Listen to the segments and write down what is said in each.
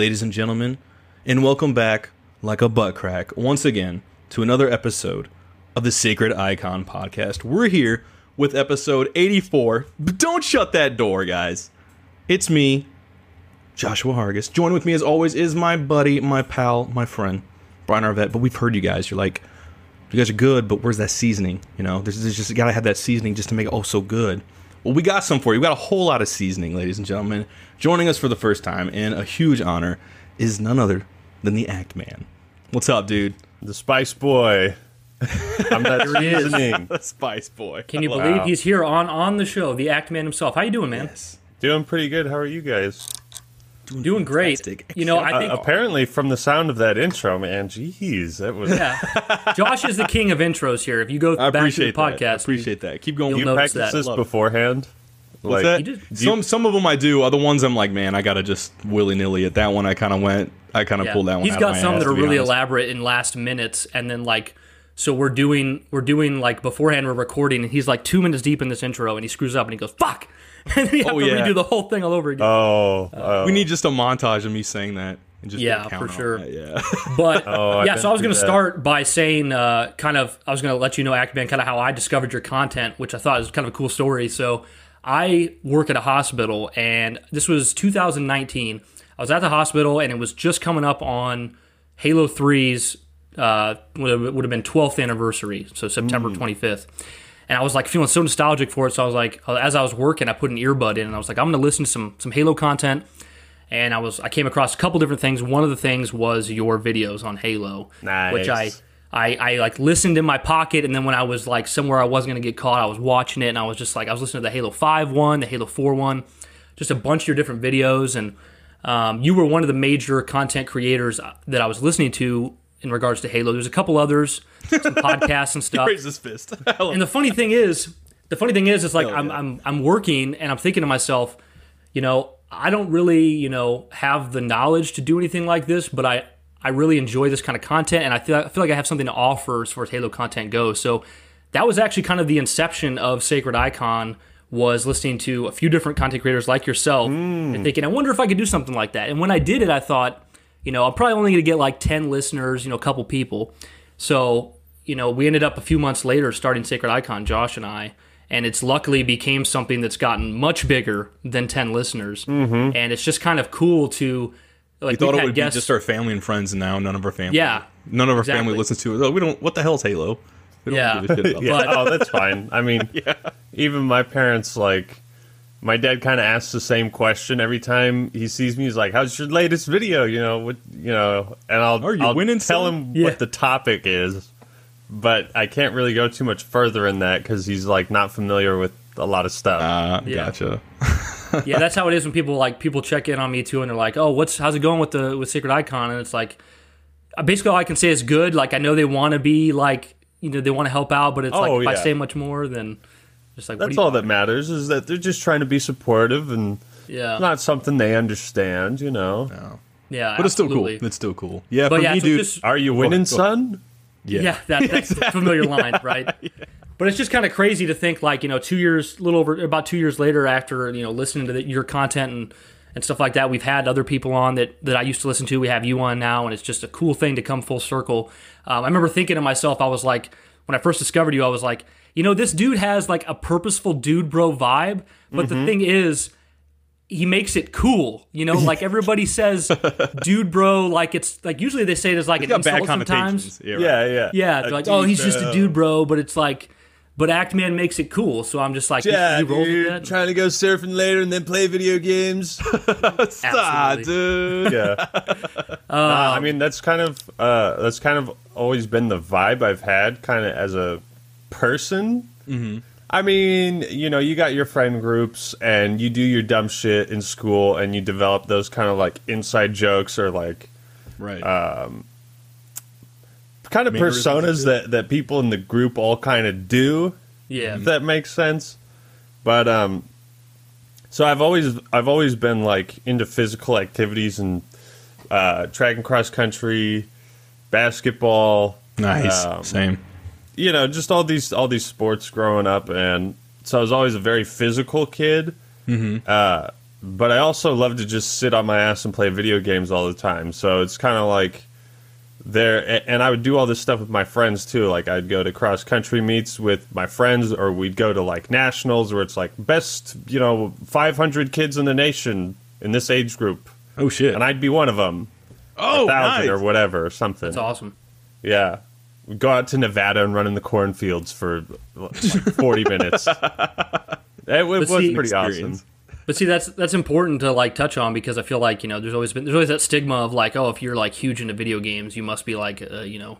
Ladies and gentlemen, and welcome back, like a butt crack, once again to another episode of the Sacred Icon podcast. We're here with episode 84. But don't shut that door, guys. It's me, Joshua Hargis. Join with me, as always, is my buddy, my pal, my friend, Brian Arvett. But we've heard you guys. You're like, you guys are good, but where's that seasoning? You know, there's, there's just gotta have that seasoning just to make it oh so good. Well, we got some for you. We got a whole lot of seasoning, ladies and gentlemen. Joining us for the first time, and a huge honor, is none other than the Act Man. What's up, dude? The Spice Boy. I'm that Here he is. seasoning. The Spice Boy. Can you believe Wow. he's here on, on the show, the Act Man himself? How you doing, man? Yes. Doing pretty good. How are you guys? Doing great. You know, I Uh, think apparently, from the sound of that intro, man, jeez, that was. yeah, Josh is the king of intros here. If you go I back to the appreciate that. I podcast, appreciate that. Keep going. You'll You notice that. this Love beforehand? What's Like, that? You did- Some some of them I do. Other ones I'm like, man, I gotta just willy nilly at That one I kind of went. I kind of Yeah. pulled that one. He's out got of my some ass, that are really honest. elaborate in last minutes, and then like, so we're doing we're doing like beforehand we're recording, and he's like two minutes deep in this intro, and he screws up, and he goes fuck, and then you have Oh, to yeah. redo the whole thing all over again. oh, oh. We need just a montage of me saying that. And just Yeah, get a count for sure. that, Yeah. But Oh, yeah, so I was going to start by saying, uh, kind of, I was going to let you know, Actman, kind of how I discovered your content, which I thought was kind of a cool story. So I work at a hospital, and this was 2019. I was at the hospital, and it was just coming up on Halo 3's uh, would have, would have been 12th anniversary, so September 25th. And I was like feeling so nostalgic for it. So I was like, as I was working, I put an earbud in, and I was like, I'm going to listen to some some Halo content and I was I came across a couple different things. One of the things was your videos on Halo, which I, I I like listened in my pocket, and then when I was like somewhere I wasn't gonna get caught, I was watching it, and I was just like I was listening to the Halo Five one, the Halo Four one, just a bunch of your different videos, and um, you were one of the major content creators that I was listening to in regards to Halo. There's a couple others, some podcasts and stuff. Raise his fist. And the funny thing is, the funny thing is, it's like Hell I'm, yeah. I'm I'm working and I'm thinking to myself, you know, I don't really, you know, have the knowledge to do anything like this, but I I really enjoy this kind of content, and I feel I feel like I have something to offer as far as Halo content goes. So that was actually kind of the inception of Sacred Icon. Was listening to a few different content creators like yourself mm. and thinking, I wonder if I could do something like that. And when I did it, I thought, you know, I'm probably only going to get like 10 listeners, you know, a couple people. So, you know, we ended up a few months later starting Sacred Icon, Josh and I, and it's luckily became something that's gotten much bigger than 10 listeners. Mm-hmm. And it's just kind of cool to, like, We thought it would guests. be just our family and friends, and now none of our family. Yeah, None of our exactly. family listens to it. Oh, we don't. What the hell's Halo? We don't Yeah. give a shit about Yeah, But- oh, that's fine. I mean, even my parents, like, my dad kind of asks the same question every time he sees me. He's like, "How's your latest video?" You know, what you know, and I'll Are you I'll winning tell still? him Yeah. what the topic is, but I can't really go too much further in that because he's like not familiar with a lot of stuff. Uh, Yeah. Gotcha. yeah, that's how it is when people like people check in on me too, and they're like, "Oh, what's how's it going with the with Sacred Icon?" And it's like, uh, basically all I can say is good. Like I know they want to be like, you know, they want to help out, but it's like Oh, if I say much more, then just like That's all that matters is that they're just trying to be supportive and Yeah, not something they understand, you know. yeah, But it's still cool. It's still cool. Yeah, But for yeah, me, so dude. just- Are you winning, go- son? yeah. Yeah, that, that's a familiar line, right? But it's just kind of crazy to think, like you know, two years, a little over about two years later, after you know listening to the, your content and and stuff like that, we've had other people on that that I used to listen to. We have you on now, and it's just a cool thing to come full circle. Um, I remember thinking to myself, I was like, when I first discovered you, I was like, you know, this dude has like a purposeful dude bro vibe, but Mm-hmm. the thing is. He makes it cool, you know. Like everybody says, "dude, bro." Like it's like usually they say it as like It's an got bad insult sometimes. Yeah, right. Yeah, yeah. Yeah, they're like, oh, he's just a dude, bro. But it's like, but Act Man makes it cool. So I'm just like, Yeah, he dude, that. trying to go surfing later and then play video games. Absolutely. dude. yeah. Nah, I mean, that's kind of uh, that's kind of always been the vibe I've had, kind of as a person. Mm-hmm. I mean, you know, you got your friend groups, and you do your dumb shit in school, and you develop those kind of like inside jokes or like Right. kind of personas that that people in the group all kind of do. yeah, if that makes sense. But um, so I've always I've always been like into physical activities and uh, track and cross country, basketball. nice. um, Same. You know, just all these all these sports growing up, and so I was always a very physical kid. Mm-hmm. Uh, but I also love to just sit on my ass and play video games all the time. So it's kind of like there and I would do all this stuff with my friends too. Like I'd go to cross country meets with my friends, or we'd go to like nationals where it's like best, you know, 500 kids in the nation in this age group, Oh shit. and I'd be one of them, oh, thousand nice. or whatever, or something. it's awesome. Yeah, we'd go out to Nevada and run in the cornfields for like 40 minutes. It, was see- pretty awesome. But see, that's that's important to like touch on because I feel like you know there's always been there's always that stigma of like oh if you're like huge into video games you must be like uh, you know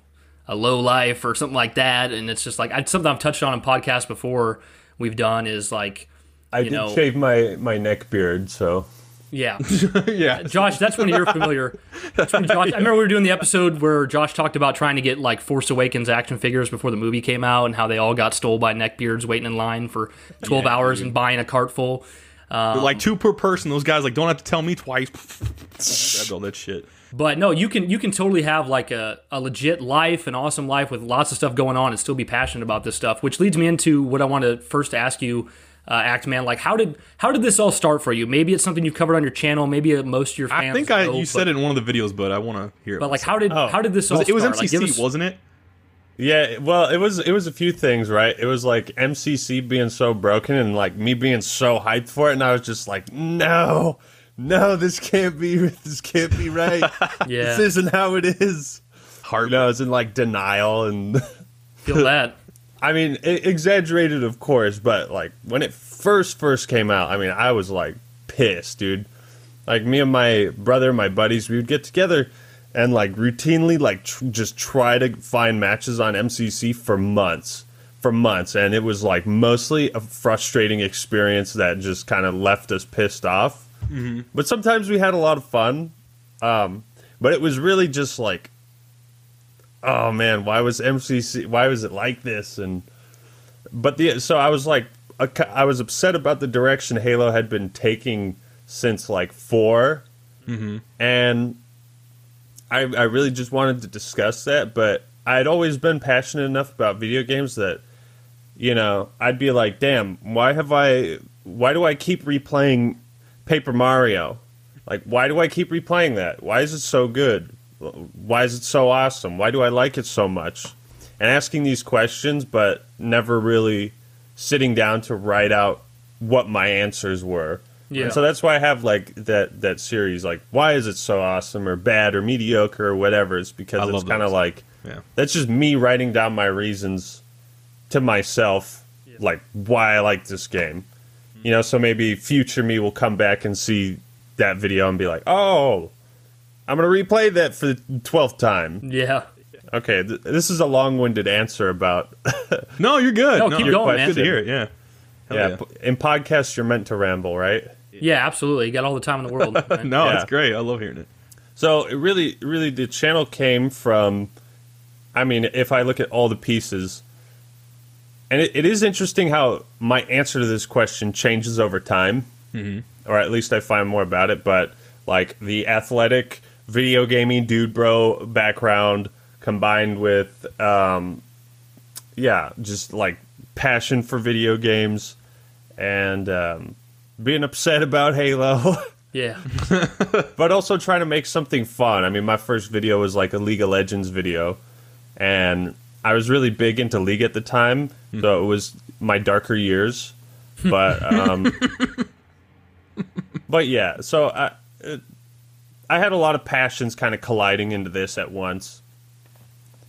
a low life or something like that and it's just like I, something I've touched on in podcasts before we've done is like I did know- shave my my neck beard, so yeah yeah. Josh, that's when you're familiar. That's when Josh, I remember we were doing the episode where Josh talked about trying to get like Force Awakens action figures before the movie came out, and how they all got stole by neckbeards waiting in line for 12 Yeah, hours dude. and buying a cart full. Um, like two per person. Those guys like don't have to tell me twice. That's all that shit. But no, you can you can totally have like a, a legit life, an awesome life with lots of stuff going on, and still be passionate about this stuff. Which leads me into what I want to first ask you, uh, Act Man. Like, how did how did this all start for you? Maybe it's something you've covered on your channel. Maybe uh, most of your fans. I think I know, you but, said it in one of the videos, but I want to hear it. But like, how did Oh. how did this all was it, it was start? Like, MCC, give us- wasn't it? Yeah, well, it was it was a few things, right? It was like MCC being so broken and like me being so hyped for it, and I was just like, no, no, this can't be, this can't be right. Yeah. this isn't how it is. Heart. You know, I was in like denial, and feel that. I mean, exaggerated, of course, but like when it first first came out, I mean, I was like pissed, dude. Like me and my brother, my buddies, we would get together and like routinely like tr- just try to find matches on MCC for months, for months, and it was like mostly a frustrating experience that just kind of left us pissed off. But sometimes we had a lot of fun. Um, but it was really just like oh man, why was MCC? Why was it like this? And but the so I was like, I was upset about the direction Halo had been taking since like 4 mm-hmm. and I I really just wanted to discuss that. But I'd always been passionate enough about video games that you know I'd be like, damn, why have I? Why do I keep replaying Paper Mario? Like, why do I keep replaying that? Why is it so good? Why is it so awesome? Why do I like it so much? And asking these questions, but never really sitting down to write out what my answers were. Yeah. And so that's why I have like that that series, like why is it so awesome or bad or mediocre or whatever. It's because I it's kind of like Yeah. that's just me writing down my reasons to myself, like why I like this game. You know, so maybe future me will come back and see that video and be like, "Oh, I'm gonna replay that for the twelfth time." Yeah. Okay, th- this is a long-winded answer about. No, you're good. No, keep going, man. Good to hear it. Yeah. Hell yeah, yeah. p- in podcasts you're meant to ramble, right? Yeah, absolutely. You got all the time in the world. man. No, Yeah. it's great. I love hearing it. So it really, really, the channel came from. I mean, if I look at all the pieces, and it, it is interesting how my answer to this question changes over time, mm-hmm. or at least I find more about it. But like the athletic video gaming dude bro background combined with, um, yeah, just like passion for video games and um, being upset about Halo. Yeah. but also trying to make something fun. I mean, my first video was like a League of Legends video, and I was really big into League at the time, so it was my darker years. But um, but yeah, so I it, I had a lot of passions kind of colliding into this at once.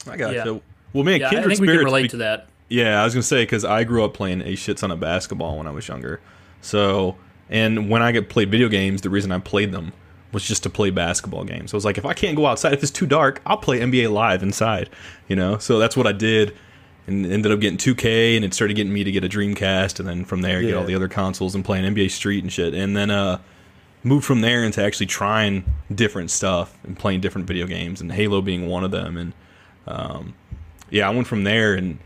I got Yeah. you. Well, man, Yeah, I kindred think we can relate be- to that. Yeah, I was gonna say because I grew up playing a shit ton of basketball when I was younger. So, and when I get played video games, the reason I played them was just to play basketball games. I was like, if I can't go outside, if it's too dark, I'll play NBA Live inside. You know, so that's what I did, and ended up getting 2K, and it started getting me to get a Dreamcast, and then from there get all the other consoles and playing NBA Street and shit, and then uh. Moved from there into actually trying different stuff and playing different video games, and Halo being one of them. And um, yeah, I went from there and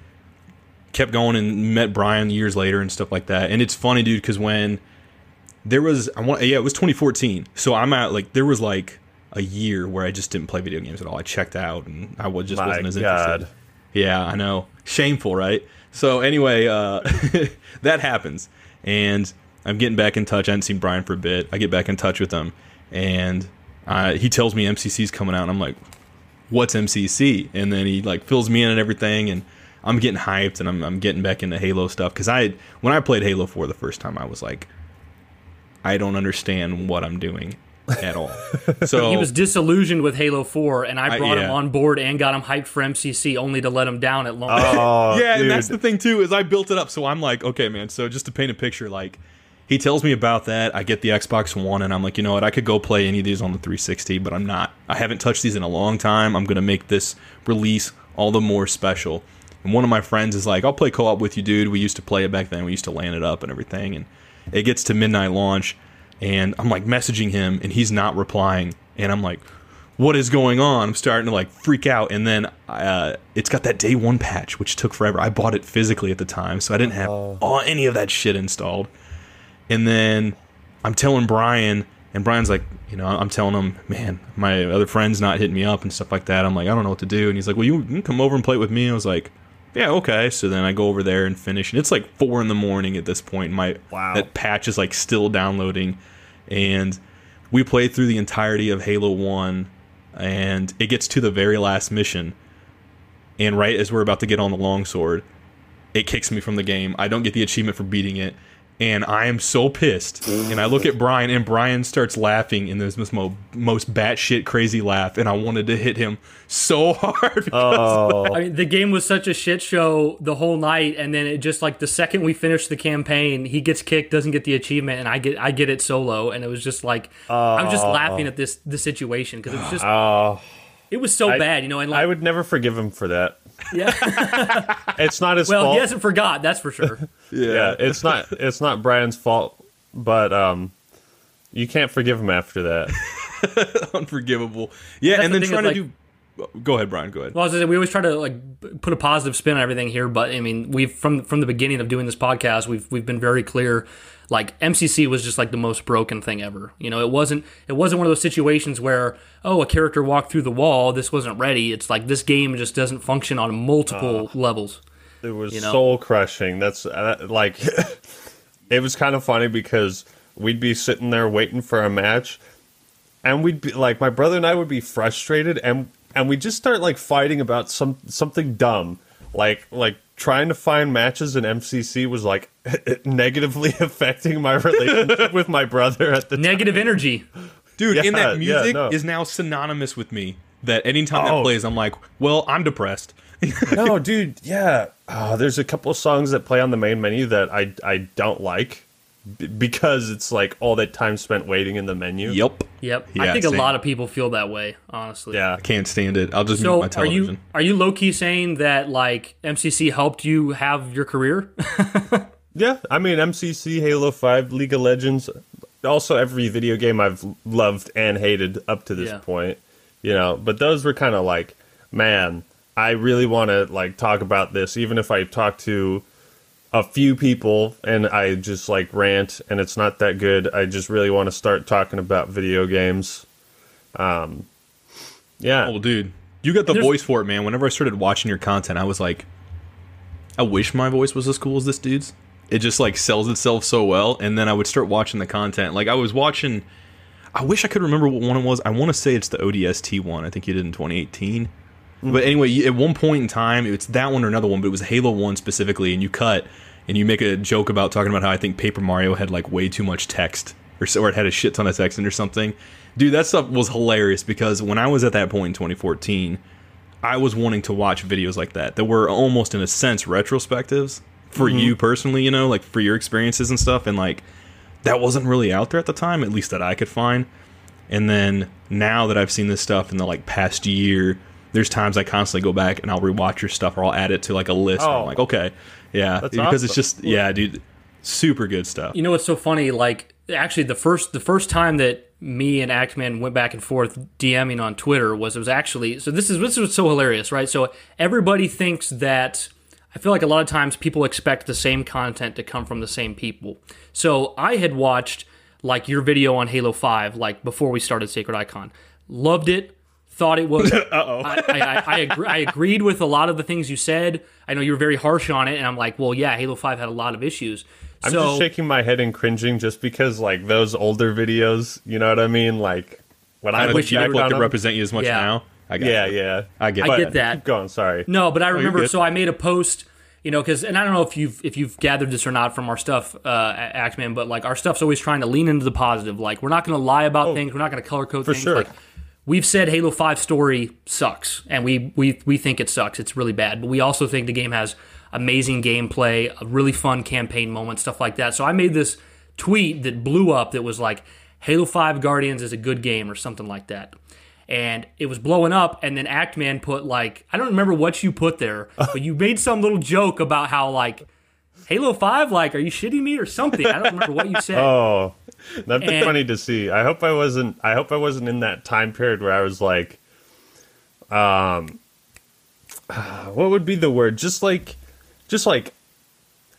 kept going and met Brian years later and stuff like that. And it's funny, dude, because when there was, I want, yeah, it was 2014. So I'm at like there was like a year where I just didn't play video games at all. I checked out and I was just My wasn't as God. interested. Yeah, I know, shameful, right? So anyway, uh, that happens, and I'm getting back in touch. I hadn't seen Brian for a bit. I get back in touch with him, and uh, he tells me MCC's coming out, and I'm like, what's MCC? And then he like fills me in and everything, and I'm getting hyped, and I'm, I'm getting back into Halo stuff because I when I played Halo 4 the first time, I was like, I don't understand what I'm doing at all. So He was disillusioned with Halo 4, and I I- brought him on board and got him hyped for MCC, only to let him down at launch. Oh, yeah, dude. and that's the thing too is I built it up. So I'm like, okay, man. So just to paint a picture, like he tells me about that. I get the Xbox One, and I'm like, you know what? I could go play any of these on the 360, but I'm not. I haven't touched these in a long time. I'm gonna make this release all the more special. And one of my friends is like, I'll play co-op with you, dude. We used to play it back then. We used to land it up and everything. And it gets to midnight launch, and I'm like messaging him, and he's not replying. And I'm like, what is going on? I'm starting to like freak out, and then uh, it's got that day one patch, which took forever. I bought it physically at the time, so I didn't have all, any of that shit installed. And then I'm telling Brian, and Brian's like, you know, I'm telling him, man, my other friend's not hitting me up and stuff like that. I'm like, I don't know what to do, and he's like, well, you can come over and play with me. I was like, yeah, okay. So then I go over there and finish, and it's like four in the morning at this point. My Wow. that patch is like still downloading, and we play through the entirety of Halo One, and it gets to the very last mission, and right as we're about to get on the longsword, it kicks me from the game. I don't get the achievement for beating it. And I am so pissed. And I look at Brian, and Brian starts laughing in this mo- most batshit crazy laugh. And I wanted to hit him so hard. Oh, I mean, the game was such a shit show the whole night, and then it just like the second we finished the campaign, he gets kicked, doesn't get the achievement, and I get I get it solo, and it was just like I was just laughing oh. at this the situation because it was just oh, it was so I- bad, you know. And like, I would never forgive him for that. Yeah, It's not his well, fault. he hasn't forgot, that's for sure. yeah, it's not. It's not Brian's fault, but um, you can't forgive him after that. unforgivable. Yeah, That's and the then thing trying is, to do. Go ahead, Brian. Go ahead. Well, as I said, we always try to like put a positive spin on everything here, but I mean, we've from from the beginning of doing this podcast, we've we've been very clear. Like MCC was just like the most broken thing ever. You know, it wasn't it wasn't one of those situations where oh a character walked through the wall, this wasn't ready. It's like this game just doesn't function on multiple levels. It was You know? soul crushing. That's uh, like, it was kind of funny because we'd be sitting there waiting for a match, and we'd be like, my brother and I would be frustrated, and and we just start like fighting about some something dumb, like like trying to find matches in MCC was like negatively affecting my relationship with my brother at the time. Negative energy. Dude, and Yeah, that yeah, music no. is now synonymous with me. That anytime that Oh. plays, I'm like, well, I'm depressed. no, dude, yeah. Oh, there's a couple of songs that play on the main menu that I I don't like. B- because it's like all that time spent waiting in the menu. Yep. Yep. I think same. a lot of people feel that way, honestly. Yeah. I can't stand it. I'll just mute So my are you are you low key saying that like MCC helped you have your career? Yeah, I mean MCC, Halo Five, League of Legends, also every video game I've loved and hated up to this Yeah. point. You know, but those were kind of like, man, I really want to like talk about this, even if I talk to a few people and I just like rant and it's not that good. I just really want to start talking about video games. Um, yeah, Oh, dude, you got the voice for it, man. Whenever I started watching your content, I was like, I wish my voice was as cool as this dude's. It just like sells itself so well. And then I would start watching the content. Like I was watching. I wish I could remember what one it was. I want to say it's the ODST one. I think you did in 2018. But anyway, at one point in time, it's that one or another one, but it was Halo One specifically, and you cut and you make a joke about talking about how I think Paper Mario had like way too much text, or so, or it had a shit ton of text in it or something. Dude, that stuff was hilarious because when I was at that point in 2014, I was wanting to watch videos like that that were almost in a sense retrospectives for mm-hmm. you personally, you know, like for your experiences and stuff, and like that wasn't really out there at the time, at least that I could find. And then now that I've seen this stuff in the like past year, there's times I constantly go back and I'll rewatch your stuff or I'll add it to like a list. and I'm Oh. like, okay, yeah, That's because it's awesome. just yeah, dude, super good stuff. You know what's so funny? Like, actually, the first the first time that me and Actman went back and forth DMing on Twitter was it was actually so. This is this is so hilarious, right? So everybody thinks that. I feel like a lot of times people expect the same content to come from the same people. So I had watched like your video on Halo Five, like before we started Sacred Icon. Loved it. Thought it was. Uh-oh. I, I, I, I, agree, I agreed with a lot of the things you said. I know you were very harsh on it, and I'm like, well, yeah, Halo Five had a lot of issues. I'm so, just shaking my head and cringing just because like those older videos, you know what I mean? Like when I, I look wish you never on could them- represent you as much Yeah. now. I got Yeah, it. yeah. I get. I it. get that. Keep going. Sorry. No, but I remember. good. So I made a post, you know, because and I don't know if you've if you've gathered this or not from our stuff, uh, Actman, but like our stuff's always trying to lean into the positive. Like we're not going to lie about things. We're not going to color code things. Oh. sure. Like we've said, Halo Five story sucks, and we we we think it sucks. It's really bad, but we also think the game has amazing gameplay, a really fun campaign moment, stuff like that. So I made this tweet that blew up that was like Halo 5 Guardians is a good game or something like that. And it was blowing up, and then Actman put like I don't remember what you put there, but you made some little joke about how like Halo 5, like, are you shitting me or something? I don't remember what you said. Oh, that'd be And- funny to see. I hope I wasn't. I hope I wasn't in that time period where I was like, um, what would be the word? Just like, just like,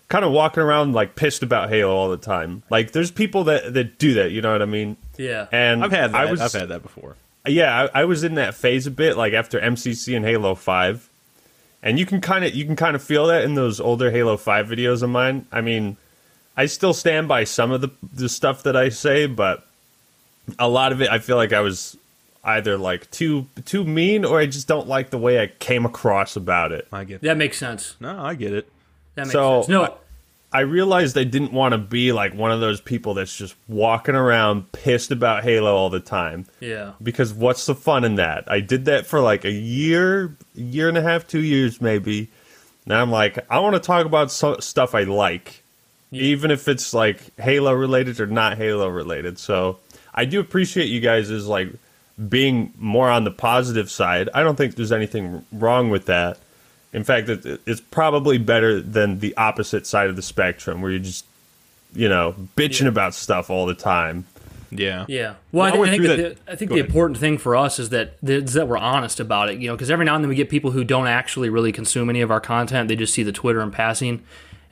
kind of walking around like pissed about Halo all the time. Like, there's people that that do that. You know what I mean? yeah. And I've had that. I was, I've had that before. yeah, I, I was in that phase a bit, like after MCC and Halo Five, and you can kind of you can kind of feel that in those older Halo Five videos of mine. I mean, I still stand by some of the the stuff that I say, but a lot of it, I feel like I was either like too too mean or I just don't like the way I came across about it. I get. that makes sense. No, I get it. That makes So, sense. No, I- I realized I didn't want to be like one of those people that's just walking around pissed about Halo all the time. yeah. because what's the fun in that? I did that for like a year, year and a half, two years maybe. Now I'm like, I want to talk about so- stuff I like, even if it's like Halo related or not Halo related. So I do appreciate you guys as like being more on the positive side. I don't think there's anything wrong with that. In fact, it, it's probably better than the opposite side of the spectrum where you're just, you know, bitching Yeah. about stuff all the time. Yeah. Yeah. Well, I, I thi- I think, that that- the, I think the ahead. important thing for us is that is that we're honest about it. You know, because every now and then we get people who don't actually really consume any of our content. They just see the Twitter in passing,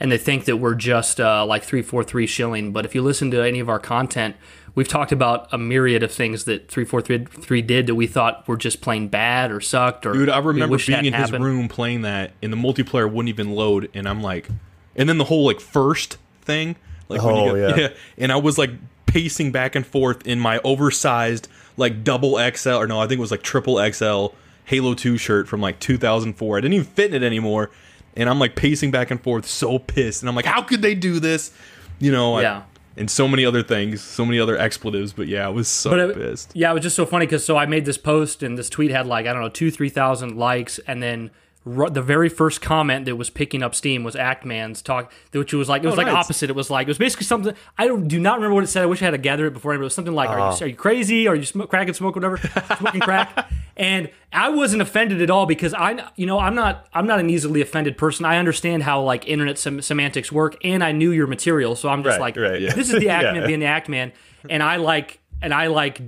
and they think that we're just uh, like three four three shilling. But if you listen to any of our content, we've talked about a myriad of things that three four three three did that we thought were just plain bad or sucked or Dude, I we remember wish being in hadn't his room playing that, and the multiplayer wouldn't even load, and I'm like, and then the whole like first thing, like when Oh, you go, yeah. and I was like pacing back and forth in my oversized like double XL or no, I think it was like triple XL Halo 2 shirt from like 2004. I didn't even fit in it anymore, and I'm like pacing back and forth, so pissed, and I'm like, how could they do this? You know, I- Yeah. and so many other things, so many other expletives, but yeah, I was so But it- pissed. Yeah, it was just so funny because so I made this post and this tweet had like I don't know two three thousand likes, and then the very first comment that was picking up steam was Actman's talk, which was like it was Oh, like nice. opposite. It was like it was basically something I don't do not remember what it said. I wish I had to gather it before. But it was something like, "Are Uh-huh. you are you crazy? Are you smoke, cracking smoke, whatever, smoking crack?" And I wasn't offended at all because I, you know, I'm not I'm not an easily offended person. I understand how like internet sem- semantics work, and I knew your material, so I'm just Right, like, right, yeah. this is the Actman Yeah. being the Actman, and I like and I like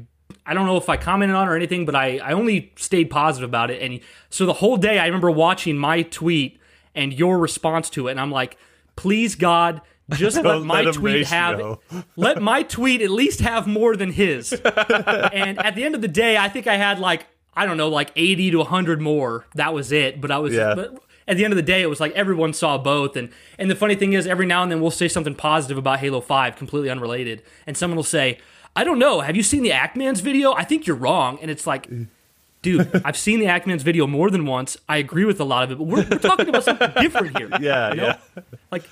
I don't know if I commented on it or anything, but I, I only stayed positive about it. And so the whole day I remember watching my tweet and your response to it, and I'm like, please God, just let my let tweet have let my tweet at least have more than his. and at the end of the day, I think I had like I don't know, like 80 to 100 more. That was it. But I was Yeah. but at the end of the day, it was like everyone saw both. And and the funny thing is, every now and then we'll say something positive about Halo Five, completely unrelated, and someone will say, "I don't know. Have you seen the Actman's video? I think you're wrong." And it's like. Dude, I've seen the Actman's video more than once. I agree with a lot of it, but we're, we're talking about something different here. Yeah, you know? yeah. Like,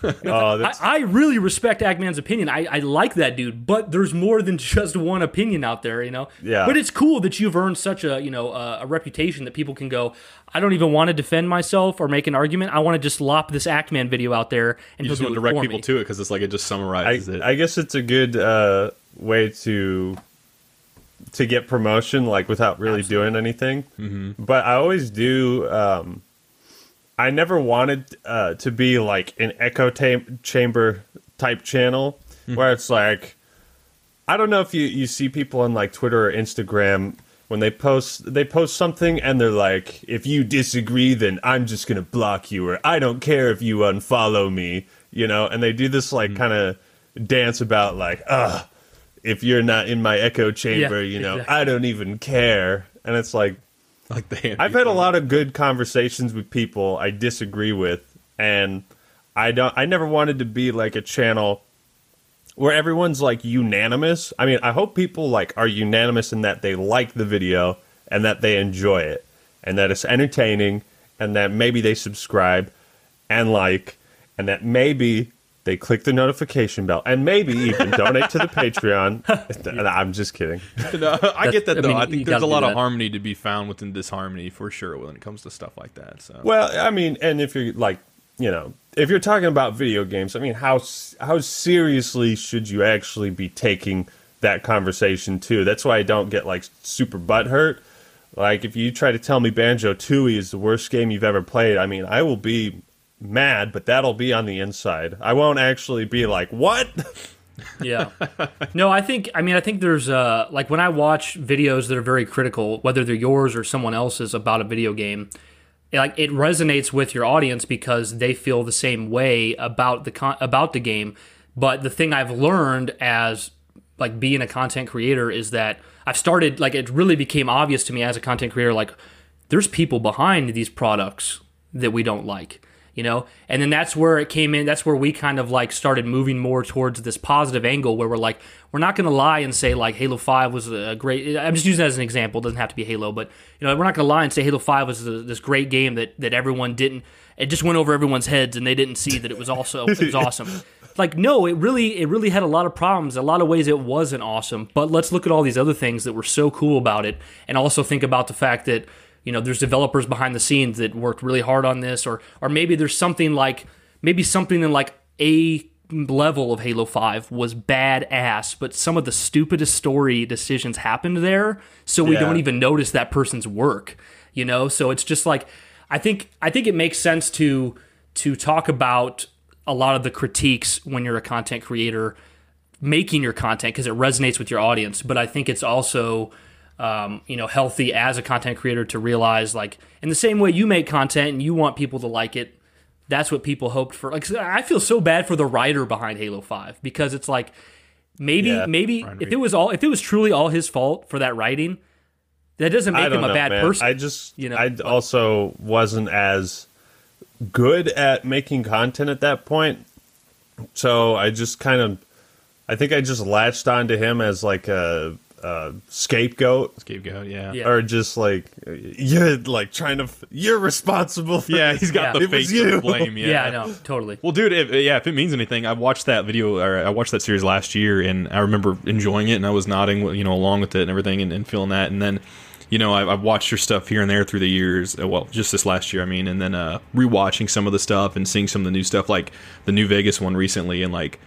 Oh, I, I really respect Actman's opinion. I, I like that dude, but there's more than just one opinion out there, you know. Yeah. But it's cool that you've earned such a you know a, a reputation that people can go. I don't even want to defend myself or make an argument. I want to just lop this Actman video out there and You just want to direct people me. to it because it's like it just I, summarizes it. I guess it's a good uh, way to to get promotion like without really doing anything. Mm-hmm. But I always do. Um, I never wanted uh, to be like an echo tam- chamber type channel where it's like I don't know if you, you see people on like Twitter or Instagram when they post they post something and they're like, if you disagree, then I'm just gonna block you, or I don't care if you unfollow me, you know. And they do this like kind of dance about like, ugh, if you're not in my echo chamber, Yeah, you know, exactly. I don't even care. And it's like like the. I've had a lot of good conversations with people I disagree with, and I don't. I never wanted to be like a channel where everyone's like unanimous. I mean, I hope people like are unanimous in that they like the video and that they enjoy it and that it's entertaining and that maybe they subscribe and like and that maybe they click the notification bell and maybe even donate to the Patreon. I'm just kidding. No, I get that I though. mean, I think there's a lot of harmony to be found within disharmony for sure when it comes to stuff like that. So Well, I mean, and if you're like, you know, if you're talking about video games, I mean, how how seriously should you actually be taking that conversation too? That's why I don't get like super butthurt. Like, if you try to tell me Banjo Tooie is the worst game you've ever played, I mean, I will be mad, but that'll be on the inside. I won't actually be like, what? yeah. No, I think I mean I think there's uh like when I watch videos that are very critical, whether they're yours or someone else's about a video game, it, like it resonates with your audience because they feel the same way about the con- about the game. But the thing I've learned as like being a content creator is that I've started like it really became obvious to me as a content creator like there's people behind these products that we don't like you know? And then that's where it came in that's where we kind of like started moving more towards this positive angle where we're like we're not going to lie and say like halo 5 was a great i'm just using that as an example it doesn't have to be halo but you know we're not going to lie and say halo 5 was a, this great game that that everyone didn't it just went over everyone's heads and they didn't see that it was also it was awesome. Like no it really it really had a lot of problems a lot of ways it wasn't awesome but let's look at all these other things that were so cool about it and also think about the fact that you know there's developers behind the scenes that worked really hard on this or or maybe there's something like maybe something in like a level of Halo 5 was badass but some of the stupidest story decisions happened there so we Yeah. don't even notice that person's work you know so it's just like I think I think it makes sense to to talk about a lot of the critiques when you're a content creator making your content because it resonates with your audience. But I think it's also, um, you know, healthy as a content creator to realize, like, in the same way you make content and you want people to like it, that's what people hoped for. Like, I feel so bad for the writer behind Halo Five because it's like maybe, Yeah, maybe if it was all, if it was truly all his fault for that writing, that doesn't make him a know, bad man. person. I just, you know, I but- also wasn't as good at making content at that point. So I just kind of, I think I just latched onto him as like a, a scapegoat, scapegoat, yeah. Yeah. or just like you're like trying to, f- you're responsible. For Yeah, he's got Yeah. the It was face you. of blame. Yeah. yeah, I know, totally. Well, dude, if, yeah, if it means anything, I watched that video, or I watched that series last year, and I remember enjoying it, and I was nodding, you know, along with it and everything, and, and feeling that. And then you know, I, I've watched your stuff here and there through the years. uh, Well, just this last year, I mean, and then uh, rewatching some of the stuff and seeing some of the new stuff, like the New Vegas one recently, and like,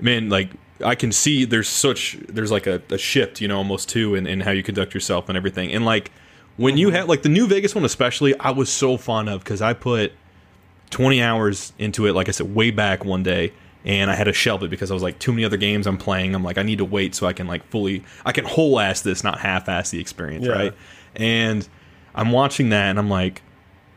man, like I can see there's such there's like a, a shift, you know, almost too, in, in how you conduct yourself and everything. And like when you have like the New Vegas one, especially, I was so fond of because I put 20 hours into it, like I said, way back one day. And I had to shelve it because I was like, too many other games I'm playing. I'm like, I need to wait so I can like fully, I can whole ass this, not half ass the experience, Yeah. right? And I'm watching that and I'm like,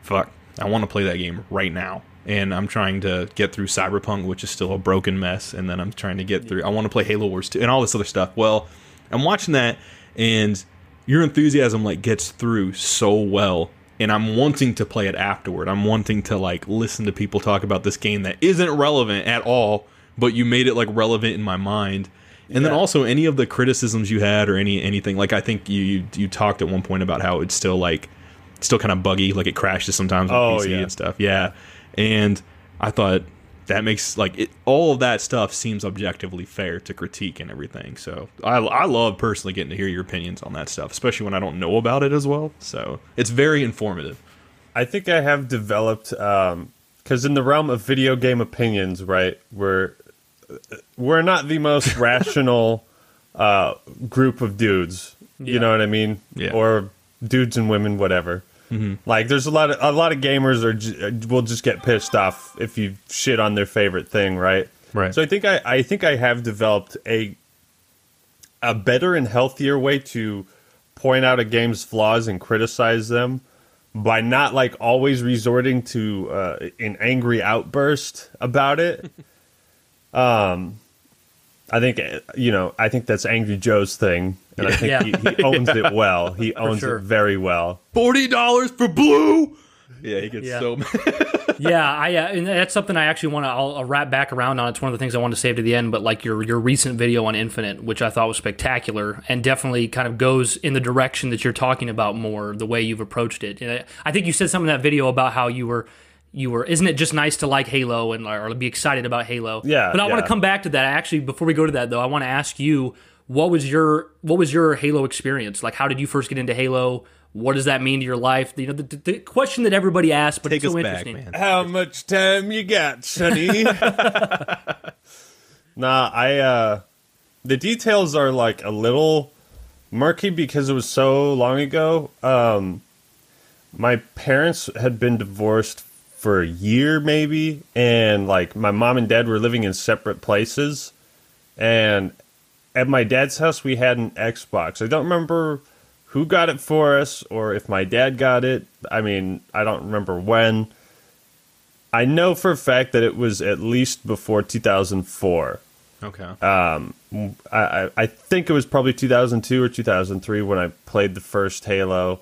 fuck, I want to play that game right now. And I'm trying to get through Cyberpunk, which is still a broken mess. And then I'm trying to get through, I want to play Halo Wars 2 and all this other stuff. Well, I'm watching that and your enthusiasm like gets through so well and I'm wanting to play it afterward. I'm wanting to like listen to people talk about this game that isn't relevant at all, but you made it like relevant in my mind. And then also any of the criticisms you had or any anything like I think you you, you talked at one point about how it's still like still kind of buggy, like it crashes sometimes on Oh, PC yeah. and stuff. Yeah. And I thought that makes like it, all of that stuff seems objectively fair to critique and everything. So I, I love personally getting to hear your opinions on that stuff, especially when I don't know about it as well. So it's very informative. I think I have developed because in the realm of video game opinions, right, we're we're not the most rational uh, group of dudes. Yeah. You know what I mean? Yeah. Or dudes and women, whatever. Like, there's a lot of a lot of gamers are j- will just get pissed off if you shit on their favorite thing, right? Right. So I think I, I think I have developed a a better and healthier way to point out a game's flaws and criticize them by not like always resorting to uh, an angry outburst about it. um, I think uh, you know. I think that's Angry Joe's thing, and I think Yeah. he, he owns it well. He owns sure. it very well. Forty dollars for blue. Yeah, he gets Yeah. so mad. yeah, I uh, and that's something I actually want to. I'll, I'll wrap back around on. It's one of the things I want to save to the end. But like your your recent video on Infinite, which I thought was spectacular, and definitely kind of goes in the direction that you're talking about more. The way you've approached it, and I, I think you said something in that video about how you were. You were, isn't it just nice to like Halo and or be excited about Halo? Yeah, But I want to come back to that. Actually, before we go to that though, I want to ask you what was your what was your Halo experience? Like, how did you first get into Halo? What does that mean to your life? You know, the, the, the question that everybody asks, but Take it's us so back, interesting. man. How much time you got, Sonny? nah, I uh the details are like a little murky because it was so long ago. Um my parents had been divorced for a year maybe and like my mom and dad were living in separate places and at my dad's house we had an Xbox. I don't remember who got it for us or if my dad got it. I mean, I don't remember when. I know for a fact that it was at least before 2004. Okay. Um, I, I, I think it was probably 2002 or 2003 when I played the first Halo.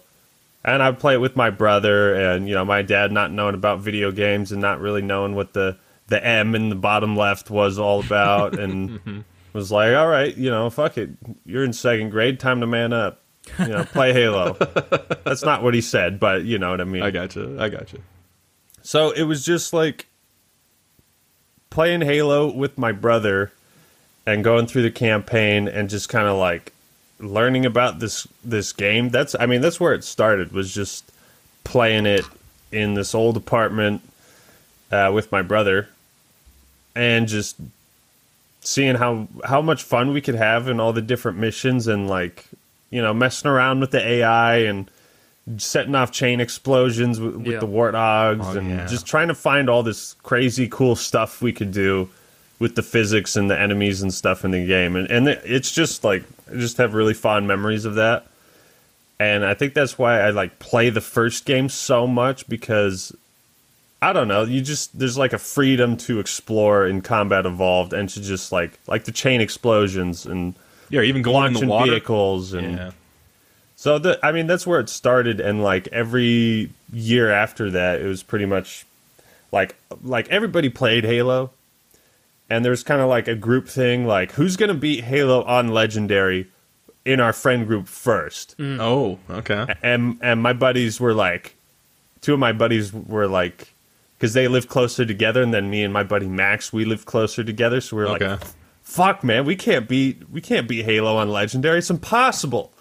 And I would play it with my brother, and you know, my dad not knowing about video games and not really knowing what the the M in the bottom left was all about, and mm-hmm. Was like, "All right, you know, fuck it, you're in second grade, time to man up, you know, play Halo." That's not what he said, but you know what I mean. I gotcha. I gotcha. So it was just like playing Halo with my brother and going through the campaign and just kind of like learning about this this game. That's I mean that's where it started was just playing it in this old apartment uh, with my brother and just seeing how how much fun we could have in all the different missions and like you know messing around with the AI and setting off chain explosions with, with Yeah. the warthogs Oh, and yeah. just trying to find all this crazy cool stuff we could do with the physics and the enemies and stuff in the game and and it's just like I just have really fond memories of that and I think that's why I like play the first game so much because I don't know, you just there's like a freedom to explore in combat evolved and to just like like the chain explosions and Yeah, even going in the water. vehicles and Yeah. so the I mean that's where it started and like every year after that it was pretty much like like everybody played Halo and there's kind of like a group thing like who's going to beat Halo on legendary in our friend group first. Mm. Oh, okay. And and my buddies were like two of my buddies were like cuz they live closer together and then me and my buddy Max we live closer together so we're Okay. like fuck man we can't beat we can't beat Halo on legendary it's impossible.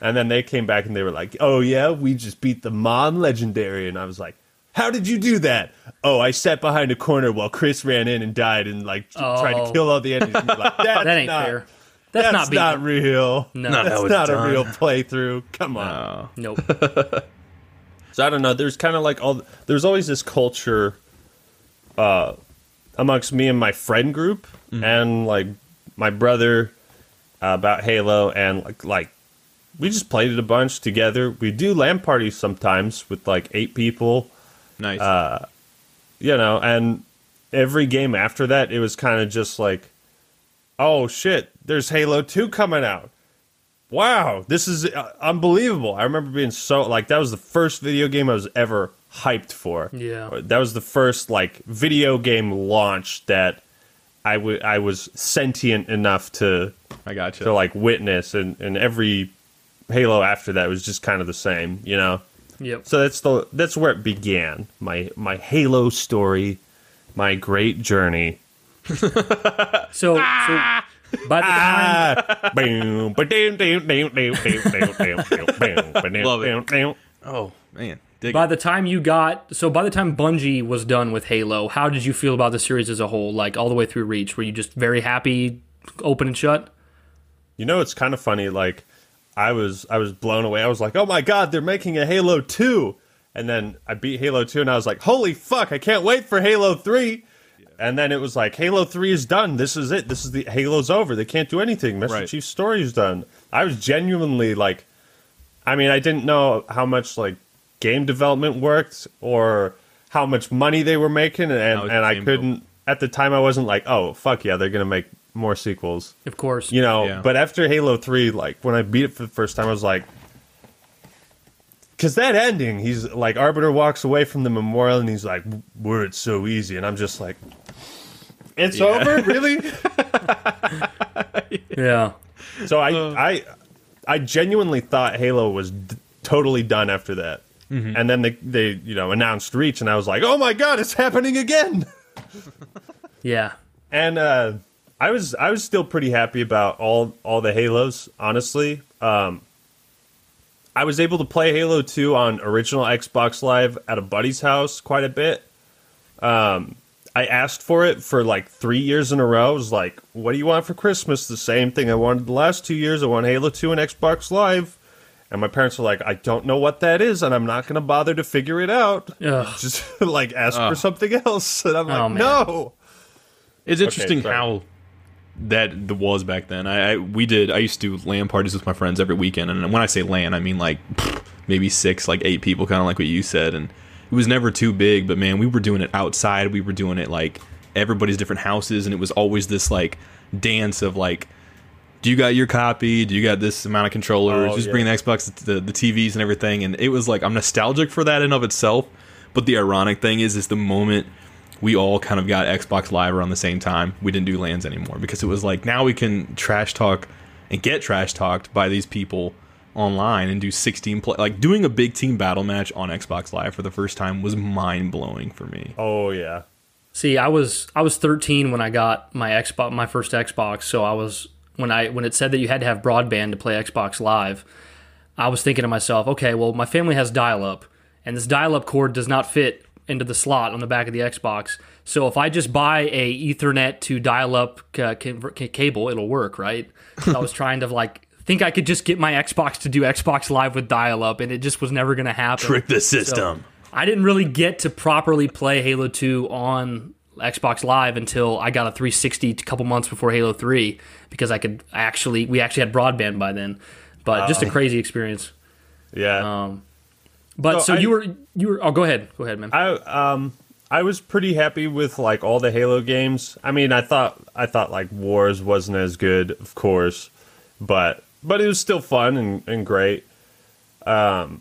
and then they came back and they were like, "Oh yeah, we just beat the Mon Legendary," and I was like, "How did you do that?" Oh, I sat behind a corner while Chris ran in and died and like tried to Oh. kill all the enemies. Like, that's That ain't not, fair. That's, That's, not not, real. No. Not that's how it's not a real playthrough. Come on. Uh, Nope. So I don't know. There's kind of like all. There's always this culture, uh, amongst me and my friend group, and like my brother, uh, about Halo, and like like we just played it a bunch together. We do LAN parties sometimes with like eight people, nice. Uh, you know, and every game after that, it was kind of just like, oh shit, there's Halo Two coming out. Wow, this is uh, unbelievable. I remember being so like that was the first video game I was ever hyped for. Yeah. That was the first like video game launch that I wa- I was sentient enough to I got you. to like witness and and every Halo after that was just kind of the same, you know. Yep. So that's the that's where it began. My my Halo story, my great journey. So, so by the time, Oh man. Dig by it. the time you got so by the time Bungie was done with Halo, how did you feel about the series as a whole? Like all the way through Reach, were you just very happy, open and shut? You know, it's kind of funny. Like I was, I was blown away. I was like, oh my god, they're making a Halo two. And then I beat Halo two, and I was like, holy fuck, I can't wait for Halo three. And then it was like Halo Three is done. This is it. This is the Halo's over. They can't do anything. Master Right. Chief's story is done. I was genuinely like, I mean, I didn't know how much like game development worked or how much money they were making, and I and I couldn't at the time. I wasn't like, oh fuck yeah, they're gonna make more sequels Of course. you know Yeah. but after halo 3 like when i beat it for the first time i was like because that ending he's like arbiter walks away from the memorial and he's like were it so easy. And i'm just like it's over? Really? Yeah. so i i i genuinely thought halo was d- totally done after that. And then they they you know announced reach and i was like oh my god it's happening again! Yeah. And uh, I was I was still pretty happy about all all the Halos. Honestly, um, I was able to play Halo Two on original Xbox Live at a buddy's house quite a bit. Um, I asked for it for like three years in a row. I was like, "What do you want for Christmas?" The same thing I wanted the last two years. I want Halo Two and Xbox Live. And my parents were like, "I don't know what that is, and I'm not going to bother to figure it out. Ugh. Just like ask for something else." And I'm like, Oh, man. "No." It's interesting sorry. how that the was back then. I, I we did. I used to do LAN parties with my friends every weekend, and when I say LAN, I mean like maybe six, like eight people, kind of like what you said. And it was never too big, but man, we were doing it outside. We were doing it like everybody's different houses, and it was always this like dance of like. Do you got your copy? Do you got this amount of controllers? Oh, Just yeah. bring the Xbox, the, the TVs, and everything. And it was like I'm nostalgic for that in of itself. But the ironic thing is, is the moment we all kind of got Xbox Live around the same time. We didn't do lands anymore because it was like now we can trash talk and get trash talked by these people online and do 16 play. Like doing a big team battle match on Xbox Live for the first time was mind blowing for me. Oh yeah. See, I was I was 13 when I got my Xbox, my first Xbox. So I was when I when it said that you had to have broadband to play Xbox Live. I was thinking to myself, okay, well, my family has dial-up, and this dial-up cord does not fit into the slot on the back of the Xbox. So if I just buy a Ethernet to dial-up ca- conver- ca- cable, it'll work, right? So I was trying to like think I could just get my Xbox to do Xbox Live with dial-up, and it just was never going to happen. Trick the So, system. I didn't really get to properly play Halo 2 on Xbox Live until I got a 360 a couple months before Halo 3 because I could actually we actually had broadband by then. But just a crazy experience. Yeah. Um, but So so I- you were you were oh go ahead. Go ahead, man. I um I was pretty happy with like all the Halo games. I mean, I thought I thought like Wars wasn't as good, of course, but but it was still fun and, and great. Um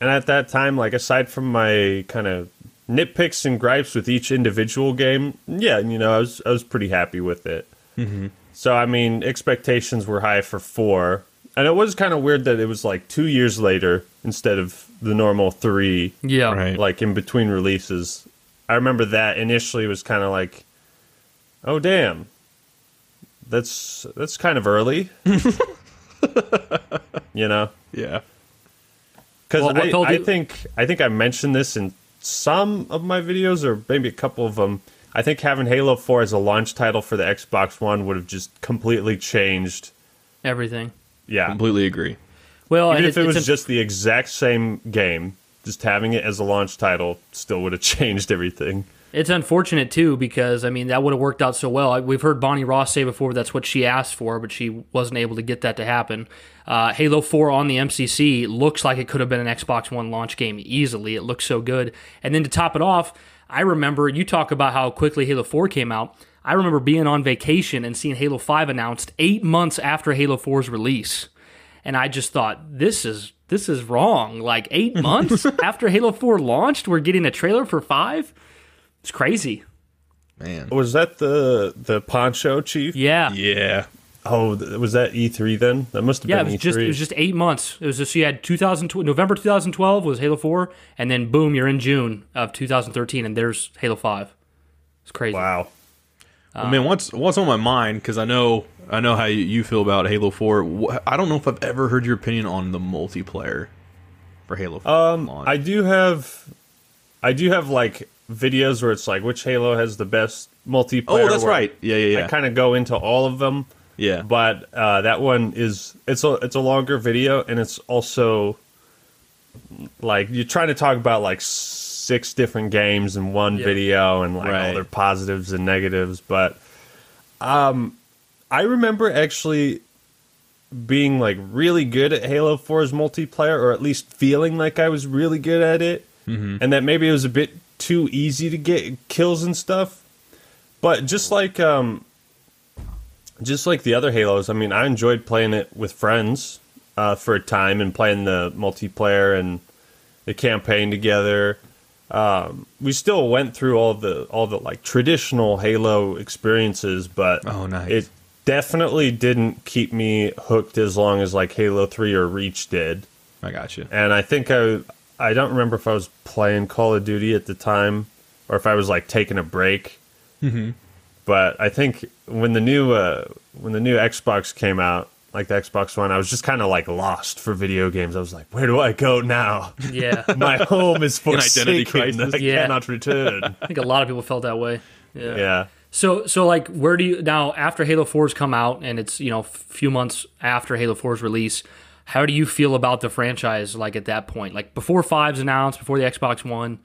and at that time, like aside from my kind of nitpicks and gripes with each individual game, yeah, you know, I was I was pretty happy with it. Mm-hmm. So I mean, expectations were high for four, and it was kind of weird that it was like two years later instead of the normal three yeah. Right. like in between releases. I remember that initially was kind of like, oh damn, that's that's kind of early. you know? Yeah. Because Well, I, they'll I think I think I mentioned this in some of my videos, or maybe a couple of them. I think having Halo Four as a launch title for the Xbox One would have just completely changed. Everything. Yeah, Completely agree. Well, even if it it's was an- just the exact same game, just having it as a launch title still would have changed everything. It's unfortunate too because I mean that would have worked out so well. We've heard Bonnie Ross say before that's what she asked for, but she wasn't able to get that to happen. Uh, Halo 4 on the MCC looks like it could have been an Xbox One launch game easily. It looks so good. And then to top it off, I remember you talk about how quickly Halo 4 came out. I remember being on vacation and seeing Halo 5 announced eight months after Halo 4's release, and I just thought this is this is wrong. Like eight months after Halo 4 launched, we're getting a trailer for five. It's crazy. Man. Was that the the Poncho Chief? Yeah. Yeah. Oh, was that E3 then? That must have Yeah, it been was E3. just it was just eight months. It was just you had 2012 November 2012 was Halo 4, and then boom, you're in June of 2013, and there's Halo 5. It's crazy. wow. I mean, what's what's on my mind? Because I know I know how you, feel about Halo Four. I don't know if I've ever heard your opinion on the multiplayer for Halo. 4 Um. I do have, I do have like videos where it's like which Halo has the best multiplayer. oh, that's right. Yeah, yeah, yeah. I kind of go into all of them, yeah. but uh, that one is it's a it's a longer video and it's also like you're trying to talk about like six different games in one Yeah. video and like all Right. their positives and negatives. But um, I remember actually being like really good at Halo 4's multiplayer, or at least feeling like I was really good at it, and that maybe it was a bit too easy to get kills and stuff. But just like um, just like the other Halos, I mean, I enjoyed playing it with friends uh, for a time and playing the multiplayer and the campaign together. Um, we still went through all the all the like traditional Halo experiences, but Oh, nice. it definitely didn't keep me hooked as long as like Halo Three or Reach did. I got you. And I think I I don't remember if I was playing Call of Duty at the time or if I was like taking a break. Mm-hmm. But I think when the new uh, when the new Xbox came out, like the Xbox One, I was just kind of like lost for video games. I was like, where do I go now? Yeah. My home is An identity forsaken. crisis. I Yeah. cannot return. I think a lot of people felt that way. Yeah. yeah. So so like where do you now after Halo 4's come out and it's, you know, a few months after Halo 4's release, how do you feel about the franchise like at that point? Like before 5's announced, before the Xbox One,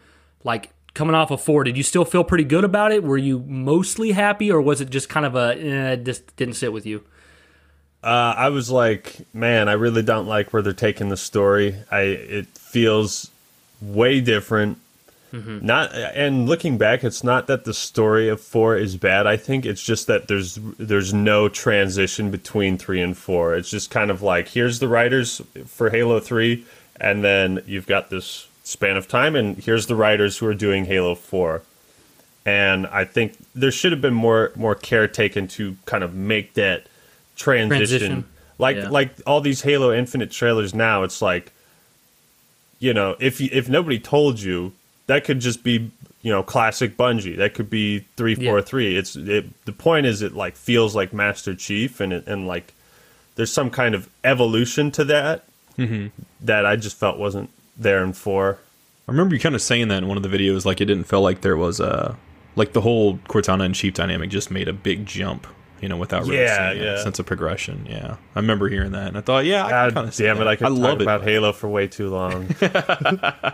like coming off of 4, did you still feel pretty good about it? Were you mostly happy or was it just kind of a eh, just didn't sit with you? Uh, I was like, man, I really don't like where they're taking the story. I it feels way different. Not and looking back, it's not that the story of four is bad. I think it's just that there's there's no transition between three and four. It's just kind of like here's the writers for Halo three, and then you've got this span of time, and here's the writers who are doing Halo four. And I think there should have been more more care taken to kind of make that transition. Transition. Like Yeah. like all these Halo Infinite trailers now, it's like you know, if you, if nobody told you, that could just be you know classic Bungie. That could be three four three. It's it, the point is it like feels like Master Chief and it, and like there's some kind of evolution to that mm-hmm. that I just felt wasn't there in four. I remember you kind of saying that in one of the videos, like it didn't feel like there was a like the whole Cortana and Chief dynamic just made a big jump, you know, without really Yeah, seeing a yeah. sense of progression. Yeah, I remember hearing that, and I thought, yeah, I God kind of damn it! I could I talk love it. about Halo for way too long.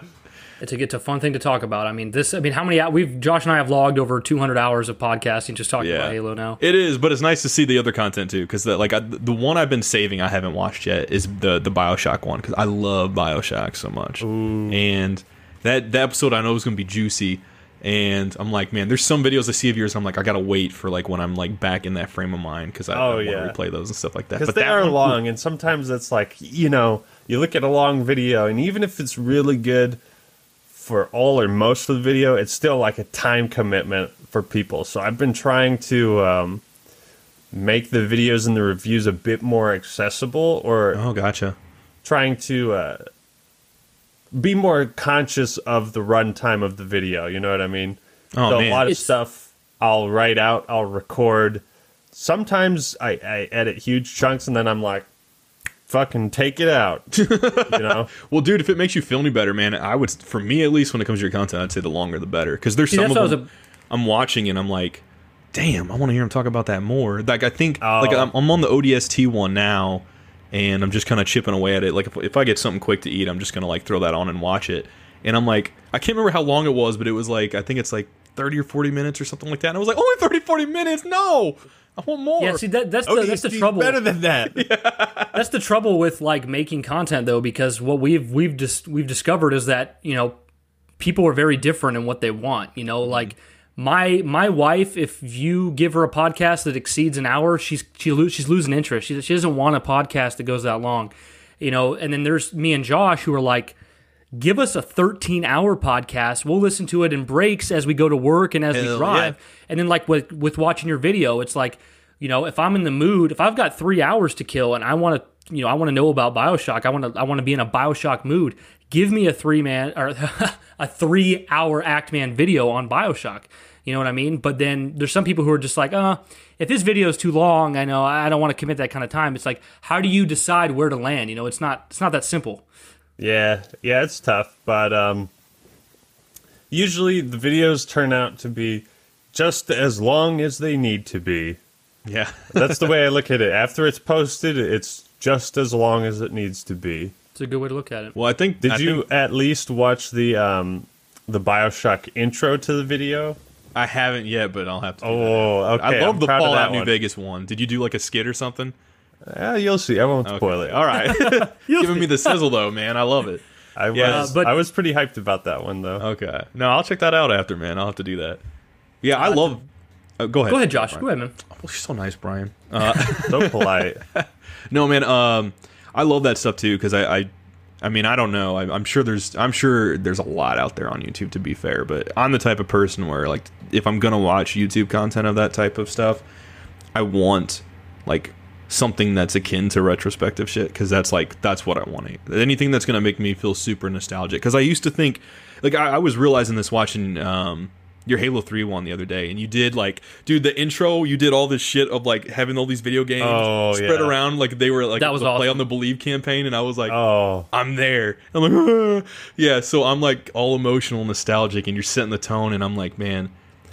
It's a, it's a fun thing to talk about. I mean, this. I mean, how many? Uh, we've Josh and I have logged over 200 hours of podcasting just talking Yeah. about Halo now. It is, but it's nice to see the other content too, because like I, the one I've been saving I haven't watched yet is the the Bioshock one because I love Bioshock so much, and that that episode I know is gonna be juicy, and I'm like, man, there's some videos I see of yours. I'm like, I gotta wait for like when I'm like back in that frame of mind because I, I Oh, want to yeah. replay those and stuff like that. because But they that are one- long, and sometimes it's like you know you look at a long video, and even if it's really good for all or most of the video, it's still like a time commitment for people. So I've been trying to um, make the videos and the reviews a bit more accessible, or Oh, gotcha. trying to uh, be more conscious of the runtime of the video. You know what I mean? Oh, so man. a lot of It's- stuff I'll write out, I'll record. Sometimes I, I edit huge chunks, and then I'm like, fucking take it out. you know, Well, dude, if it makes you feel any better, man, I would, for me at least, when it comes to your content, I'd say the longer the better. Because there's See, some of I them was I'm watching and I'm like, damn, I want to hear him talk about that more. Like, I think, Oh. like, I'm, I'm on the ODST one now, and I'm just kind of chipping away at it. Like, if, if I get something quick to eat, I'm just gonna like throw that on and watch it. And I'm like, I can't remember how long it was, but it was like, I think it's like 30 or 40 minutes or something like that. And I was like, only 30, 40 minutes? No, I want more. Yeah, see that that's the that's the trouble. Better than that. That's the trouble with like making content though, because what we've we've just we've discovered is that you know people are very different in what they want. You know, mm-hmm. like my my wife, if you give her a podcast that exceeds an hour, she's she lo- she's losing interest. She she doesn't want a podcast that goes that long. You know, and then there's me and Josh who are like. Give us a 13 hour podcast. We'll listen to it in breaks as we go to work and as we Hell drive. And then, like with with watching your video, it's like, you know, if I'm in the mood, if I've got three hours to kill and I want to, you know, I want to know about Bioshock, I want to, I want to be in a Bioshock mood. Give me a three man or a three hour Act Man video on Bioshock. You know what I mean? But then there's some people who are just like, uh, if this video is too long, I know I don't want to commit that kind of time. It's like, how do you decide where to land? You know, it's not, it's not that simple. Yeah, yeah, it's tough, but um, usually the videos turn out to be just as long as they need to be. yeah. That's the way I look at it. After it's posted, it's just as long as it needs to be. It's a good way to look at it. Well, I think. Did I you think- at least watch the um, the Bioshock intro to the video? I haven't yet, but I'll have to. do that. Oh, okay. I love I'm the proud of Fallout New one. Vegas one. Did you do like a skit or something? Yeah, you'll see. I won't spoil it. All right. Giving me the sizzle though, man. I love it. I was, Yeah, but- I was pretty hyped about that one though. Okay. No, I'll check that out after, man. I'll have to do that. Yeah, I love. Uh, go ahead. Go ahead, Josh. Brian. Go ahead, man. Oh, you're so nice, Brian. Uh, So polite. no, man. Um, I love that stuff too because I, I, I mean, I don't know. I, I'm sure there's, I'm sure there's a lot out there on YouTube. To be fair, but I'm the type of person where, like, if I'm gonna watch YouTube content of that type of stuff, I want like something that's akin to retrospective shit because that's like that's what I want. Anything that's gonna make me feel super nostalgic. Because I used to think, like, I, I was realizing this watching um, your Halo Three one the other day, and you did like, dude, the intro. You did all this shit of like having all these video games Oh, spread yeah. around like they were like That was the play on the Believe campaign, and I was like, Oh, I'm there. I'm like, yeah. So I'm like all emotional, nostalgic, and you're setting the tone, and I'm like, man,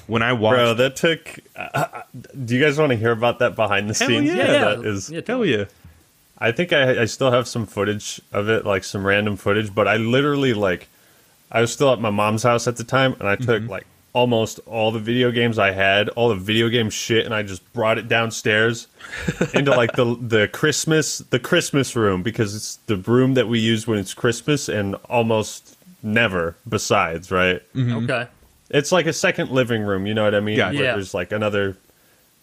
when I watch, bro, that took. Uh, uh, do you guys want to hear about that behind the Hell scenes? yeah. Yeah, that is. yeah, hell yeah, I think I, I still have some footage of it, like some random footage. But I literally like, I was still at my mom's house at the time, and I took Mm-hmm. like almost all the video games I had, all the video game shit, and I just brought it downstairs into like the the Christmas the Christmas room because it's the room that we use when it's Christmas and almost never besides, right? Okay. It's like a second living room, you know what I mean? Yeah. Where Yeah. There's like another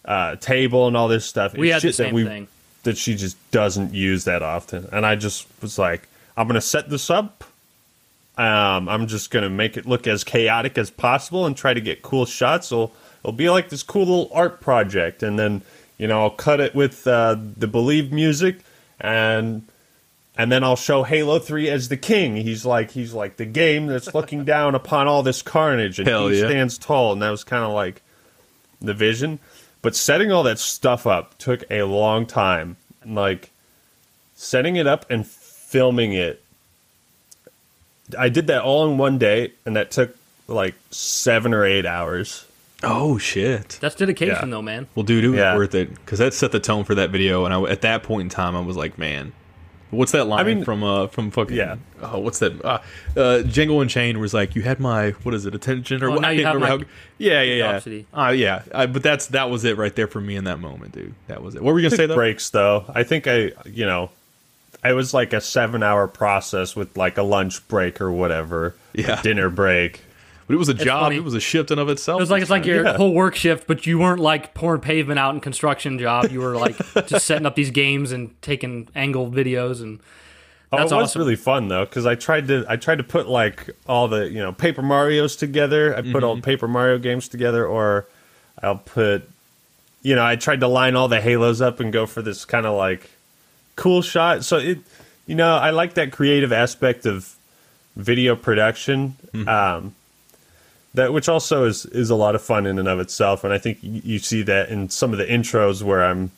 uh, table and all this stuff. We It's had the shit that same we- thing. That she just doesn't use that often. And I just was like, I'm going to set this up. Um, I'm just going to make it look as chaotic as possible and try to get cool shots. So it'll be like this cool little art project. And then, you know, I'll cut it with uh, the Believe music and and then I'll show Halo 3 as the king. He's like he's like the game that's looking down upon all this carnage and Hell he yeah. stands tall and that was kind of like the vision. But setting all that stuff up took a long time. And like setting it up and filming it. I did that all in one day and that took like 7 or 8 hours. oh shit. That's dedication, Yeah. though, man. Well, dude, it was Yeah. worth it because that set the tone for that video, and I, at that point in time, I was like, man. What's that line I mean- from uh from fucking Yeah. oh what's that uh, uh Django Unchained was like you had my what is it attention or Oh, what now I you can't have remember my how yeah yeah yeah curiosity. uh, yeah I, but that's that was it right there for me in that moment dude that was it what were you gonna say though breaks though. I think I, you know, it was like a seven hour process with like a lunch break or whatever. Yeah. dinner break. but it was a job funny. it was a shift in of itself It was like it's like your Yeah. whole work shift, but you weren't like pouring pavement out in construction job. You were like just setting up these games and taking angle videos, and that's oh, it was awesome. really fun though because I tried to I tried to put like all the you know Paper Mario's together. I put Mm-hmm. all the Paper Mario games together, or I'll put you know I tried to line all the Halos up and go for this kind of like cool shot. So it you know I like that creative aspect of video production. Mm-hmm. Um, that which also is is a lot of fun in and of itself, and I think you, you see that in some of the intros where I'm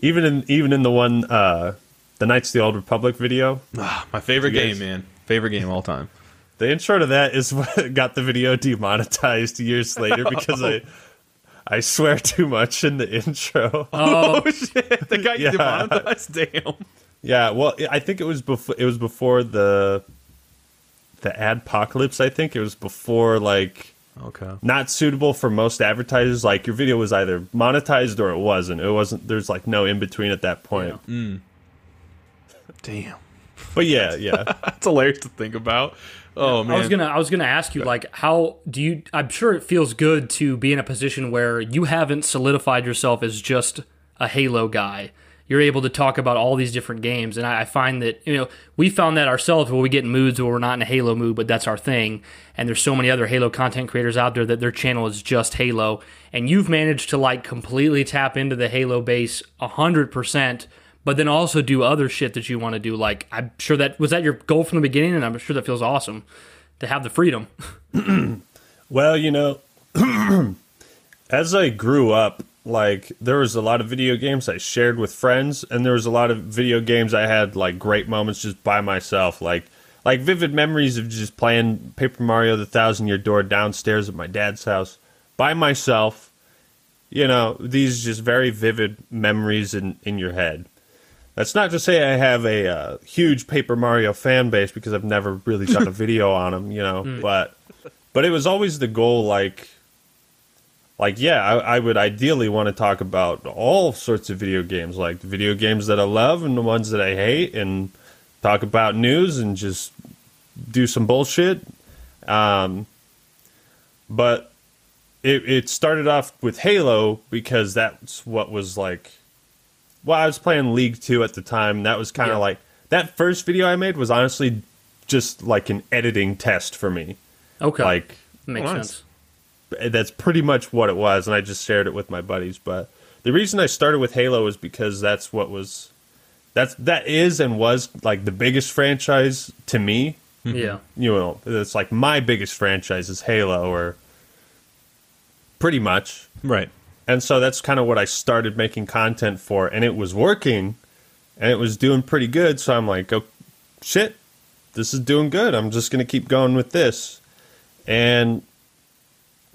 even in even in the one uh, the Knights of the Old Republic video. Ah, my favorite game, man. Favorite game of all time. The intro to that is what got the video demonetized years later because I I swear too much in the intro. Oh, oh shit! The guy Yeah. demonetized. Damn. Yeah, well, I think it was before it was before the the adpocalypse. I think it was before like Okay. not suitable for most advertisers. Like your video was either monetized or it wasn't. It wasn't. There's like no in between at that point. Mm. Damn. But yeah, yeah. That's hilarious to think about. Oh man. I was gonna I was gonna ask you like how do you I'm sure it feels good to be in a position where you haven't solidified yourself as just a Halo guy. You're able to talk about all these different games, and I, I find that you know we found that ourselves where we get in moods where we're not in a Halo mood, but that's our thing. And there's so many other Halo content creators out there that their channel is just Halo, and you've managed to like completely tap into the Halo base hundred percent but then also do other shit that you want to do. Like I'm sure that was that your goal from the beginning, and I'm sure that feels awesome to have the freedom. Well, you know, as I grew up, like there was a lot of video games I shared with friends, and there was a lot of video games I had like great moments just by myself, like like vivid memories of just playing Paper Mario: The Thousand Year Door downstairs at my dad's house by myself. You know, these just very vivid memories in in your head. That's not to say I have a uh, huge Paper Mario fan base because I've never really done a video on them, you know. But but it was always the goal, like like yeah, I, I would ideally want to talk about all sorts of video games, like the video games that I love and the ones that I hate, and talk about news and just do some bullshit. Um, but it it started off with Halo because that's what was like. Well, I was playing League Two at the time. That was kind of Yeah. like that first video I made was honestly just like an editing test for me. Okay, Like makes nice. sense. Eh, that's pretty much what it was, and I just shared it with my buddies. But the reason I started with Halo is because that's what was that's that is and was like the biggest franchise to me. Yeah, mm-hmm. You know, it's like my biggest franchise is Halo, or pretty much. right. And so that's kind of what I started making content for, and it was working, and it was doing pretty good. So I'm like, oh shit, this is doing good. I'm just gonna keep going with this, and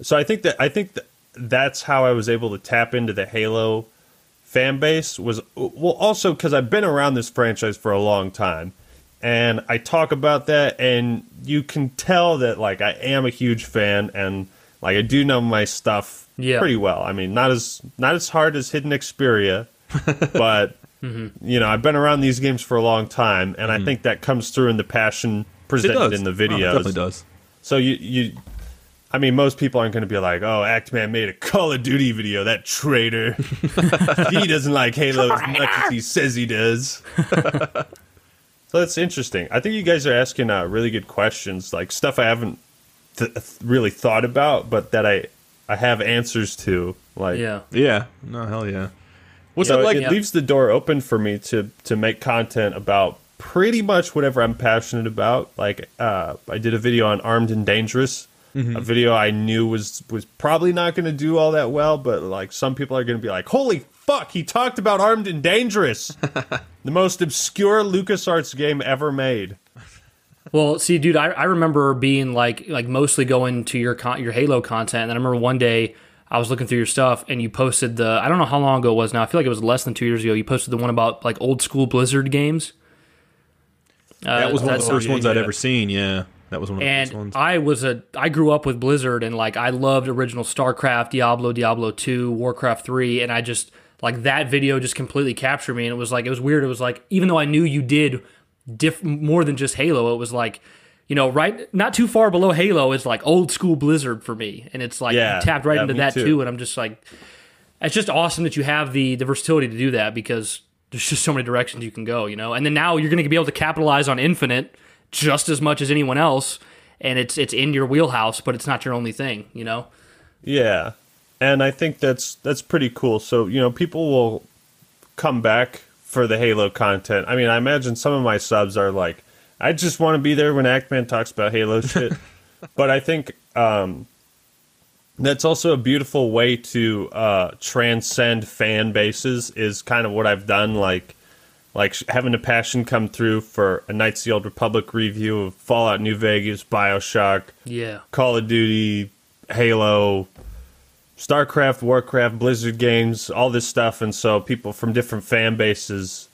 so I think that I think that that's how I was able to tap into the Halo fan base was well also because I've been around this franchise for a long time, and I talk about that, and you can tell that like I am a huge fan, and like I do know my stuff Yeah. pretty well. I mean, not as not as hard as Hidden Xperia, but you know, I've been around these games for a long time, and I think that comes through in the passion presented in the Oh, it definitely does. So you you I mean most people aren't going to be like, "Oh, Actman made a Call of Duty video, that traitor. he doesn't like Halo as much as he says he does." so that's interesting. I think you guys are asking uh, really good questions, like stuff I haven't th- really thought about, but that I I have answers to. Like yeah. Yeah. No, hell yeah. What's you know, that like? it leaves the door open for me to to make content about pretty much whatever I'm passionate about. Like uh, I did a video on Armed and Dangerous, Mm-hmm. a video I knew was was probably not going to do all that well, but like some people are going to be like, "Holy fuck, he talked about Armed and Dangerous, the most obscure LucasArts game ever made." Well, see, dude, I, I remember being like like mostly going to your con- your Halo content, and I remember one day I was looking through your stuff, and you posted the I don't know how long ago it was now. I feel like it was less than two years ago. You posted the one about like old school Blizzard games. Uh, that was one of the first ones I'd ever seen. Yeah, that was one of the first and ones. I was a I grew up with Blizzard and like I loved original StarCraft, Diablo, Diablo 2, Warcraft 3 and I just like that video just completely captured me and it was like it was weird it was like even though I knew you did diff- more than just Halo it was like you know right not too far below Halo is like old school Blizzard for me and it's like Yeah, tapped right yeah, into that too. too and I'm just like it's just awesome that you have the the versatility to do that because there's just so many directions you can go, you know. And then now you're going to be able to capitalize on Infinite just as much as anyone else, and it's it's in your wheelhouse, but it's not your only thing, you know. Yeah. And I think that's that's pretty cool. So, you know, people will come back for the Halo content. I mean, I imagine some of my subs are like, I just want to be there when Actman talks about Halo shit. but I think um, that's also a beautiful way to uh, transcend fan bases. Is kind of what I've done. Like, like having a passion come through for a Knights of the Old Republic review of Fallout New Vegas, Bioshock, Yeah. Call of Duty, Halo, StarCraft, Warcraft, Blizzard games, all this stuff. And so people from different fan bases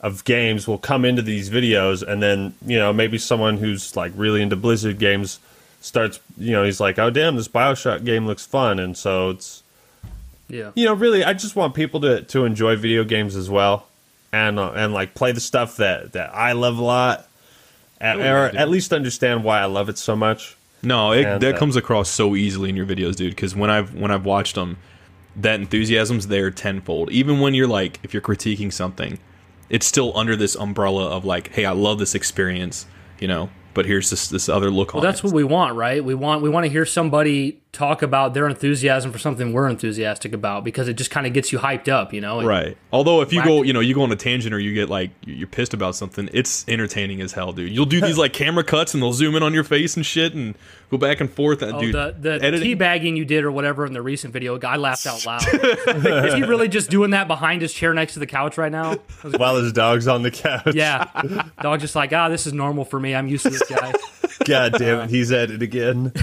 of games will come into these videos. And then, you know, maybe someone who's like really into Blizzard games starts, you know, he's like, oh, damn, this Bioshock game looks fun. And so it's, Yeah. you know, really, I just want people to, to enjoy video games as well. And, uh, and like play the stuff that, that I love a lot. At, Oh, or at least understand why I love it so much. No, it, And, that uh, comes across so easily in your videos, dude. Because when I've when I've watched them, that enthusiasm's there tenfold. Even when you're like, if you're critiquing something, it's still under this umbrella of like, hey, I love this experience, you know. But here's this this other look Well, on that's it. what we want, right? We want we want to hear somebody talk about their enthusiasm for something we're enthusiastic about because it just kind of gets you hyped up, you know? It- Right. Although if you go, you know, you go on a tangent or you get like you're pissed about something, it's entertaining as hell, dude. You'll do these like camera cuts and they'll zoom in on your face and shit and go back and forth. And, Oh, dude, the the editing- teabagging you did or whatever in the recent video, I laughed out loud. Is he really just doing that behind his chair next to the couch right now? While his dog's on the couch. Yeah, dog just like ah, this is normal for me. I'm used to this guy. God damn it, he's at it again.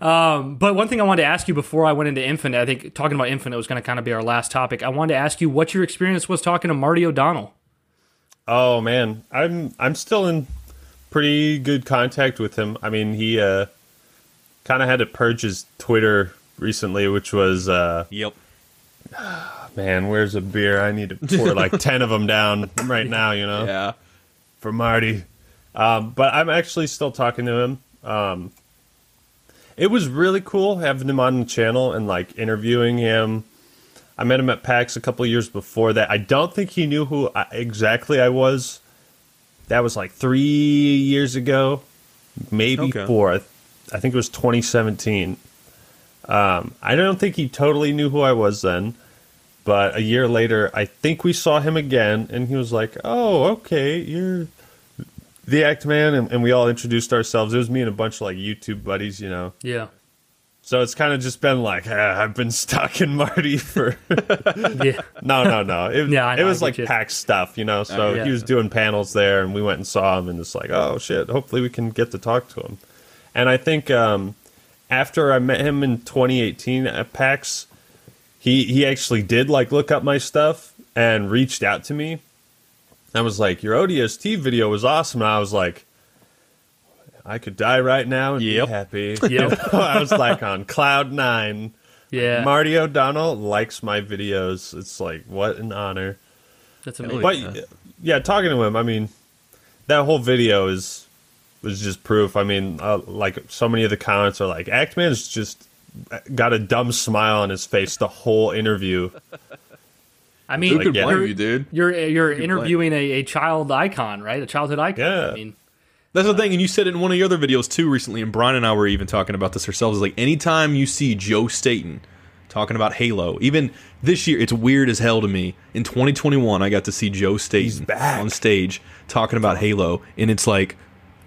But one thing I wanted to ask you before I went into Infinite, I think talking about Infinite was going to kind of be our last topic. I wanted to ask you what your experience was talking to Marty O'Donnell. Oh man, I'm I'm still in pretty good contact with him. I mean, he uh, kind of had to purge his Twitter recently, which was uh, Yep. man, where's a beer? I need to pour like ten of them down right now. You know. Yeah. for Marty. Um, but I'm actually still talking to him. Um, it was really cool having him on the channel and like interviewing him. I met him at PAX a couple years before that. I don't think he knew who I, exactly I was. That was like three years ago, maybe Okay. four. I, I think it was 2017. Um, I don't think he totally knew who I was then. But a year later, I think we saw him again, and he was like, "Oh, okay, you're the Act Man," and, and we all introduced ourselves. It was me and a bunch of like YouTube buddies, you know. Yeah, So it's kind of just been like, ah, I've been stuck in Marty for yeah, no, no, no. It, Yeah, I it was like you. PAX stuff, you know. So yeah. he was doing panels there, and we went and saw him, and it's like, oh shit, hopefully we can get to talk to him. And I think um, after I met him in 2018 at PAX, he he actually did like look up my stuff and reached out to me. I was like, your ODST video was awesome. And I was like, I could die right now and Yep. be happy. Yep. I was like on cloud nine. yeah. Marty O'Donnell likes my videos. It's like what an honor. That's amazing. But Yeah. yeah, talking to him, I mean, that whole video is was just proof. I mean, uh, like so many of the comments are like, "Actman's just got a dumb smile on his face the whole interview." I mean, Who could yeah. blame you're, you, dude? you're you're blame? interviewing a, a child icon, right? A childhood icon. Yeah. I mean, That's the thing, and you said it in one of your other videos too recently, and Brian and I were even talking about this ourselves. Is like anytime you see Joe Staten talking about Halo, even this year, it's weird as hell to me. In 2021, I got to see Joe Staten on stage talking about Halo, and it's like,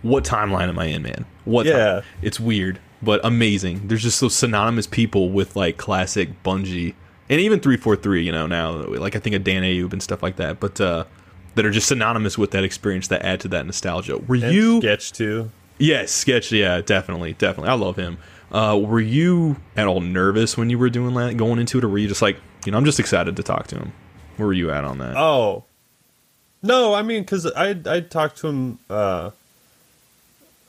what timeline am I in, man? What? Yeah. time? It's weird, but amazing. There's just those synonymous people with like classic Bungie, and even 343. You know now, like I think of Dan Ayoub and stuff like that, but. uh that are just synonymous with that experience that add to that nostalgia. Were And you sketch too? Yes, sketch. Yeah, definitely, definitely. I love him. Uh, were you at all nervous when you were doing that, going into it, or were you just like, you know, I'm just excited to talk to him? Where were you at on that? Oh, no, I mean, because I I talked to him uh,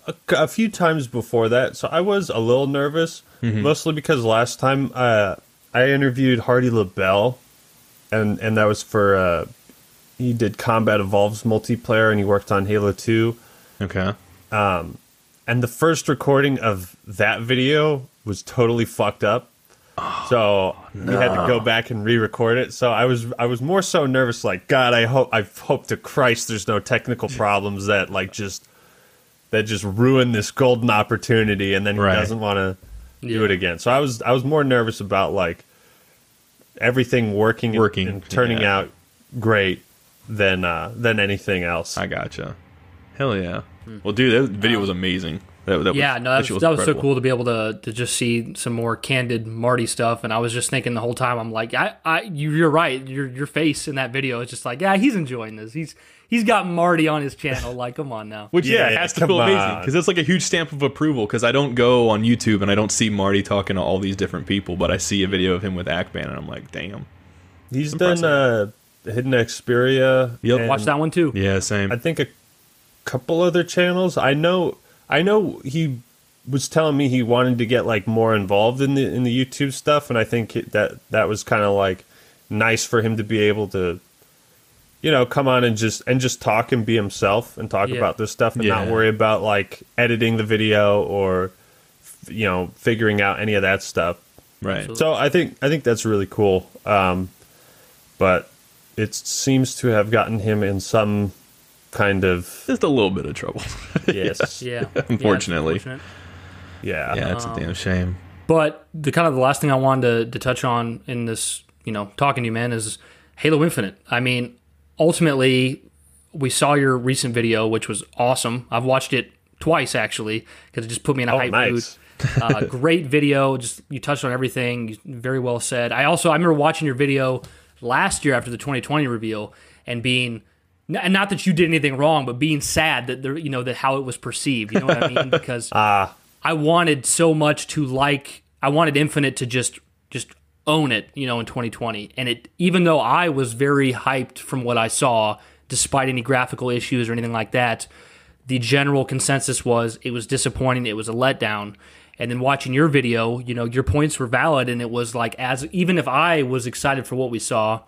a, a few times before that, so I was a little nervous, mostly because last time uh, I interviewed Hardy LeBel, and and that was for uh, he did Combat Evolved's multiplayer, and he worked on Halo Two, Okay. and the first recording of that video was totally fucked up. So we had to go back and re-record it. So I was I was more so nervous, like God, I hope I hope to Christ there's no technical problems that like just that just ruin this golden opportunity, and then he Right. doesn't want to do Yeah. it again. So I was I was more nervous about like everything working Working, and, turning yeah. out great than uh, than anything else. I gotcha. Hell yeah. Well, dude, that video was amazing. That, that Yeah, was, no, that, shit was, that was so cool to be able to to just see some more candid Marty stuff. And I was just thinking the whole time, I'm like, I, I, you, you're right. Your your face in that video is just like, yeah, he's enjoying this. He's he's got Marty on his channel. Like, come on now. Which yeah, Yeah, has to come feel amazing because that's like a huge stamp of approval. Because I don't go on YouTube and I don't see Marty talking to all these different people, but I see a video of him with Actman and I'm like, damn. He's done uh, Hidden Xperia. Yep. Watch that one too. Yeah, same. I think a couple other channels. I know. I know he was telling me he wanted to get like more involved in the in the YouTube stuff, and I think that that was kind of like nice for him to be able to, you know, come on and just and just talk and be himself and talk Yeah. about this stuff and not worry about like editing the video or you know figuring out any of that stuff. right. So I think I think that's really cool. Um, but it seems to have gotten him in some kind of Just a little bit of trouble. yes, Yeah, Yeah, Unfortunately. yeah, yeah, it's a damn shame. But the kind of the last thing I wanted to, to touch on in this, you know, talking to you, man, is Halo Infinite. I mean, ultimately, we saw your recent video, which was awesome. I've watched it twice actually because it just put me in a Oh, hype nice. mood. uh, great video. Just you touched on everything. Very well said. I also I remember watching your video last year after the 2020 reveal and being. And not that you did anything wrong, but being sad that there, you know, that how it was perceived. You know what I mean? Because I wanted so much to like I wanted Infinite to just just own it, you know, in 2020. And it even though I was very hyped from what I saw, despite any graphical issues or anything like that, the general consensus was it was disappointing, it was a letdown. And then watching your video, you know, your points were valid and it was like as even if I was excited for what we saw,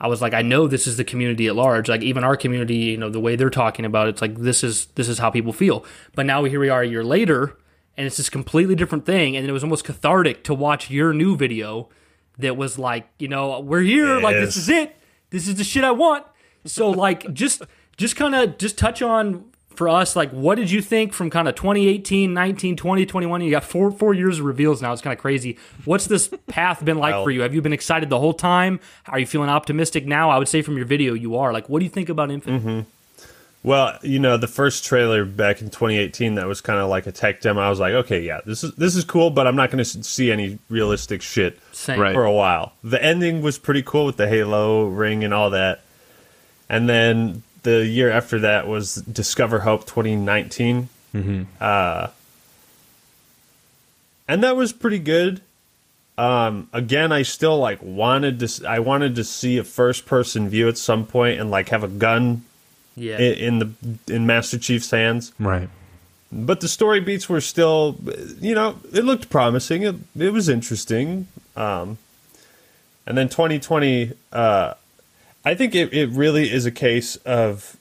I was like, I know this is the community at large. Like even our community, you know, the way they're talking about it, it's like this is this is how people feel. But now here we are a year later, and it's this completely different thing. And it was almost cathartic to watch your new video that was like, you know, we're here, like this is it. This is the shit I want. So like just just kind of just touch on for us like what did you think from kind of 2018 19 20 21 you got four four years of reveals now. It's kind of crazy. What's this path been like Well- for you? Have you been excited the whole time? Are you feeling optimistic now? I would say from your video you are. Like what do you think about infinite mm-hmm. Well, you know, the first trailer back in 2018 that was kind of like a tech demo. I was like, okay, yeah, this is this is cool, but I'm not going to see any realistic shit Same. Right. for a while. The ending was pretty cool with the Halo ring and all that. And then the year after that was Discover Hope 2019. Mm-hmm. Uh, and that was pretty good. Um, again, I still like wanted to. s- I wanted to see a first person view at some point and like have a gun yeah i- in the in Master Chief's hands. Right. But the story beats were still, you know, it looked promising. It it was interesting. Um, and then 2020, uh, I think it, it really is a case of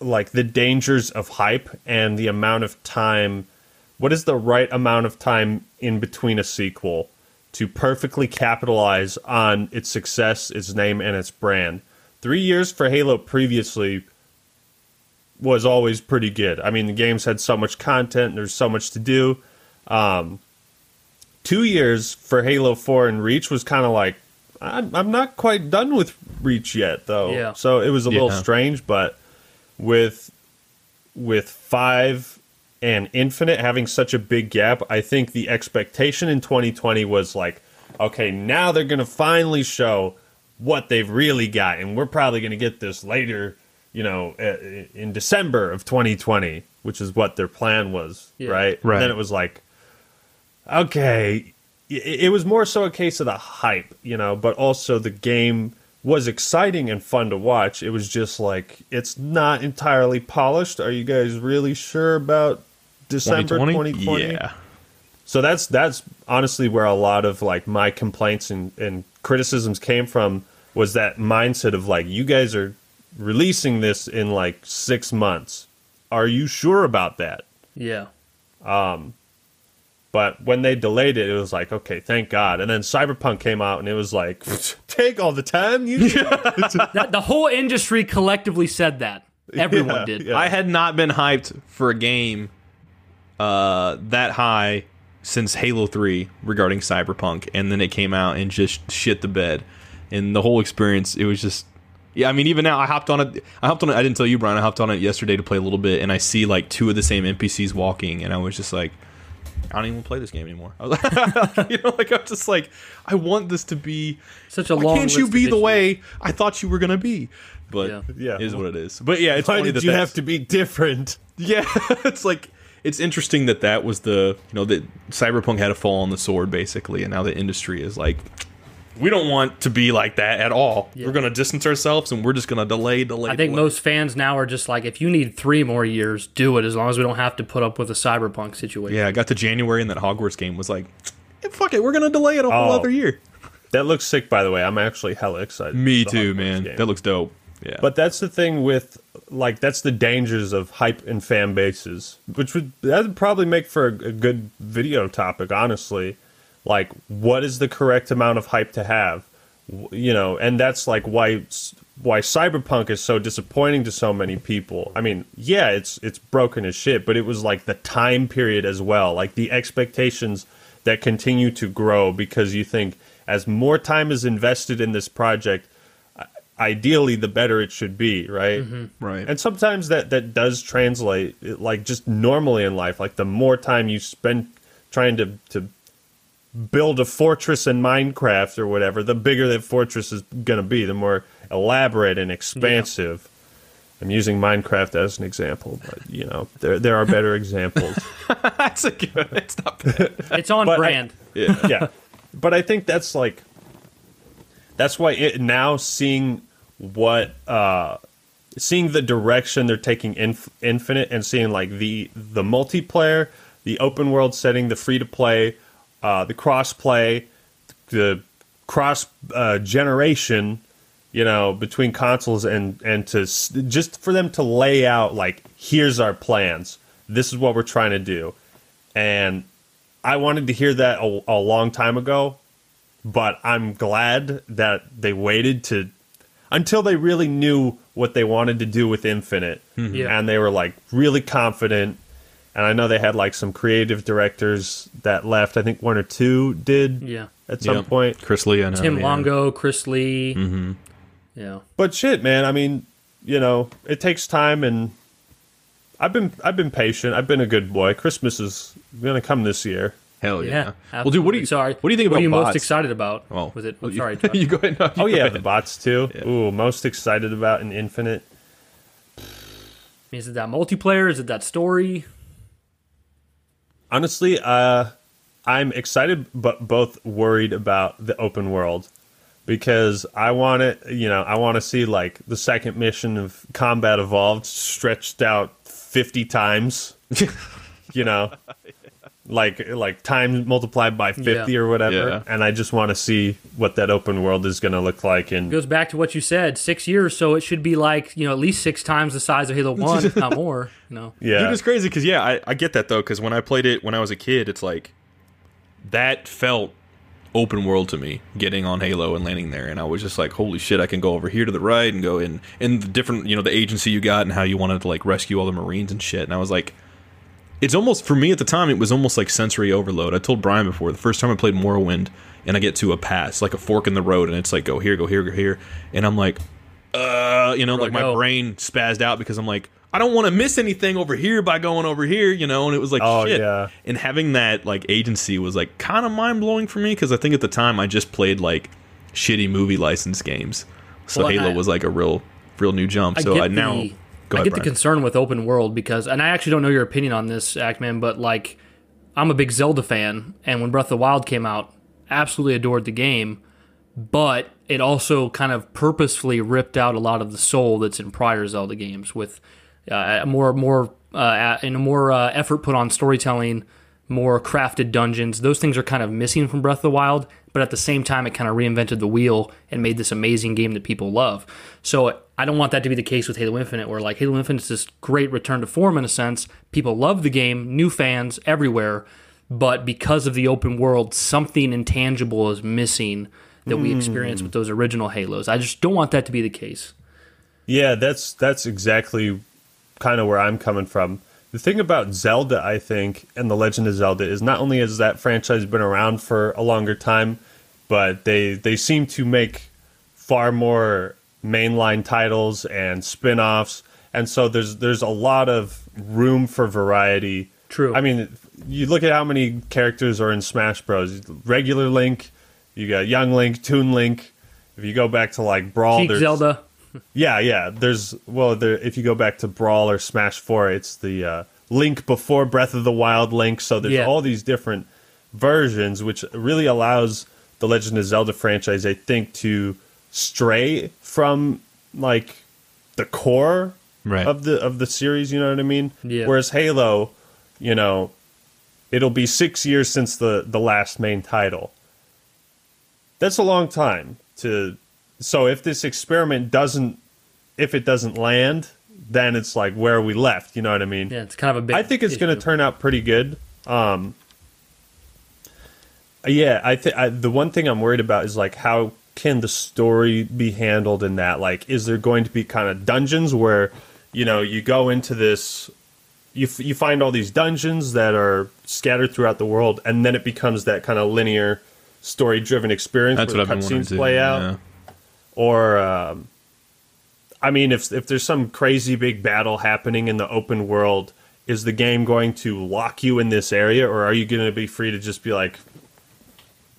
like the dangers of hype and the amount of time. What is the right amount of time in between a sequel to perfectly capitalize on its success, its name, and its brand? Three years for Halo previously was always pretty good. I mean, the games had so much content, and there's so much to do. Um, two years for Halo 4 and Reach was kind of like, I'm, I'm not quite done with Reach yet, though. Yeah. So it was a little Yeah. strange, but with with five and Infinite having such a big gap, I think the expectation in 2020 was like, okay, now they're gonna finally show what they've really got, and we're probably gonna get this later, you know, uh, in December of 2020, which is what their plan was, Yeah. right? Right. And then it was like, okay, it, it was more so a case of the hype, you know, but also the game was exciting and fun to watch. It was just like it's not entirely polished. Are you guys really sure about December 2020? Yeah. So that's that's honestly where a lot of like my complaints and, and criticisms came from was that mindset of like you guys are releasing this in like six months. Are you sure about that? yeah Um, But when they delayed it, it was like, okay, thank God. And then Cyberpunk came out, and it was like, take all the time you. that, the whole industry collectively said that everyone Yeah, did yeah. I had not been hyped for a game uh, that high since Halo 3 regarding Cyberpunk, and then it came out and just shit the bed. And the whole experience, it was just Yeah, I mean, even now, I hopped on it. I hopped on it. I didn't tell you, Brian. I hopped on it yesterday to play a little bit, and I see like two of the same NPCs walking, and I was just like, I don't even play this game anymore. I was like, you know, like I'm just like, I want this to be Such a Why long. can't you list be the way I thought you were gonna be? But Yeah. Yeah. it is what it is. But yeah, it's Why did that you that's- have to be different? Yeah, it's like it's interesting that that was the you know that Cyberpunk had a fall on the sword basically, and now the industry is like. We don't want to be like that at all. Yeah. We're going to distance ourselves, and we're just going to delay, delay. I think delay. most fans now are just like, if you need three more years, do it. As long as we don't have to put up with a cyberpunk situation. Yeah, I got to January, and that Hogwarts game was like, "Eh, "Fuck it, we're going to delay it a whole Oh. other year." That looks sick, by the way. I'm actually hella excited. Me too, Hogwarts man. game. That looks dope. Yeah, But that's the thing with like that's the dangers of hype and fan bases, which would that would probably make for a, a good video topic, honestly. Like, what is the correct amount of hype to have? You know, and that's like why why Cyberpunk is so disappointing to so many people. I mean, yeah, it's it's broken as shit, but it was like the time period as well, like the expectations that continue to grow because you think as more time is invested in this project, ideally the better it should be right mm-hmm. Right. and sometimes that that does translate like just normally in life like the more time you spend trying to to build a fortress in minecraft or whatever the bigger that fortress is going to be the more elaborate and expansive i'm using minecraft as an example but you know there there are better examples that's a good. It's not bad. It's on But I- brand. Yeah. yeah but i think that's like that's why it, now seeing what uh seeing the direction they're taking inf- infinite and seeing like the the multiplayer the open world setting the free to play uh the cross play the cross uh, generation you know between consoles and and to just for them to lay out like here's our plans this is what we're trying to do and I wanted to hear that a, a long time ago, but I'm glad that they waited to until they really knew what they wanted to do with Infinite, Yeah. and they were like really confident. And I know they had like some creative directors that left. I think one or two did Yeah. at some Yeah. point. Chris Lee, and. Tim yeah. Longo, Chris Lee. Mm-hmm. Yeah. But shit, man. I mean, you know, it takes time, and I've been I've been patient. I've been a good boy. Christmas is gonna come this year. Hell yeah. Yeah. well, dude, what do you sorry? What do you think What about are you bots? most excited about? Oh, with it? well, you- sorry. You go ahead. No, you Oh go yeah, ahead. the bots too. Yeah. Ooh, most excited about in Infinite. Is it that multiplayer? Is it that story? Honestly, uh, I'm excited, but both worried about the open world because I want it. You know, I want to see like the second mission of Combat Evolved stretched out 50 times. you know, like like time multiplied by 50 Yeah. or whatever. Yeah. And I just want to see what that open world is going to look like. And goes back to what you said. Six years, so it should be like you know at least six times the size of Halo One, if not more. You know. yeah, Dude, it's crazy because yeah, I, I get that though. Because when I played it when I was a kid, it's like that felt open world to me. Getting on Halo and landing there, and I was just like, holy shit, I can go over here to the right and go in and the different you know the agency you got and how you wanted to like rescue all the Marines and shit. And I was like, it's almost for me at the time, it was almost like sensory overload. I told Brian before the first time I played Morrowind, and I get to a pass like a fork in the road, and it's like go here, go here, go here, and I'm like, uh, you know, like my brain spazzed out because I'm like, I don't want to miss anything over here by going over here, you know. And it was like, Oh, shit. yeah. And having that like agency was like kind of mind blowing for me because I think at the time I just played like shitty movie license games, so Well, Halo I- was like a real, real new jump. I so I now the, go I ahead, get the concern with open world because, and I actually don't know your opinion on this, Actman, but like, I'm a big Zelda fan, and when Breath of the Wild came out, absolutely adored the game, but it also kind of purposefully ripped out a lot of the soul that's in prior Zelda games with uh, more more uh, and a more uh, effort put on storytelling, more crafted dungeons. Those things are kind of missing from Breath of the Wild, but at the same time, it kind of reinvented the wheel and made this amazing game that people love. So I don't want that to be the case with Halo Infinite, where like Halo Infinite is this great return to form in a sense. People love the game, new fans everywhere, but because of the open world, something intangible is missing that we experienced with hmm. those original Halos. I just don't want that to be the case. Yeah, that's that's exactly kind of where I'm coming from. The thing about Zelda, I think, and The Legend of Zelda is not only has that franchise been around for a longer time, but they they seem to make far more mainline titles and spin-offs. And so there's there's a lot of room for variety. True. I mean, you look at how many characters are in Smash Bros. Regular Link, you got Young Link, Toon Link. If you go back to like Brawl, Peak there's Zelda. yeah, yeah. There's well, there. If you go back to Brawl or Smash Four, it's the uh, Link before Breath of the Wild Link. So there's Yeah. all these different versions, which really allows the Legend of Zelda franchise, I think, to stray from like the core Right. of the of the series. You know what I mean? Yeah. Whereas Halo, you know, it'll be six years since the the last main title. That's a long time to. So if this experiment doesn't, if it doesn't land, then it's like where we left. You know what I mean? Yeah, it's kind of a big. I think it's going to turn out pretty good. Um, yeah, I think the one thing I'm worried about is like how can the story be handled in that? Like, is there going to be kind of dungeons where you know you go into this, you f- you find all these dungeons that are scattered throughout the world, and then it becomes that kind of linear, story driven experience That's where what I've the been wondering cutscenes play out yeah. or um, I mean, if if there's some crazy big battle happening in the open world, is the game going to lock you in this area, or are you going to be free to just be like,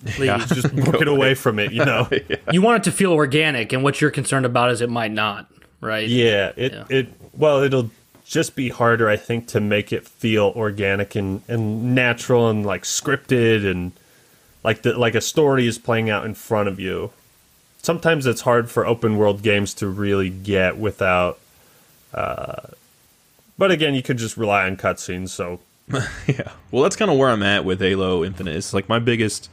Please. just book it away from it? You know? You want it to feel organic, and what you're concerned about is it might not, right? yeah. It Yeah. it well, it'll just be harder, I think, to make it feel organic and and natural and like scripted and like the like a story is playing out in front of you. Sometimes it's hard for open world games to really get without. Uh, but again, you could just rely on cutscenes. So Yeah. Well, that's kind of where I'm at with Halo Infinite. It's like my biggest.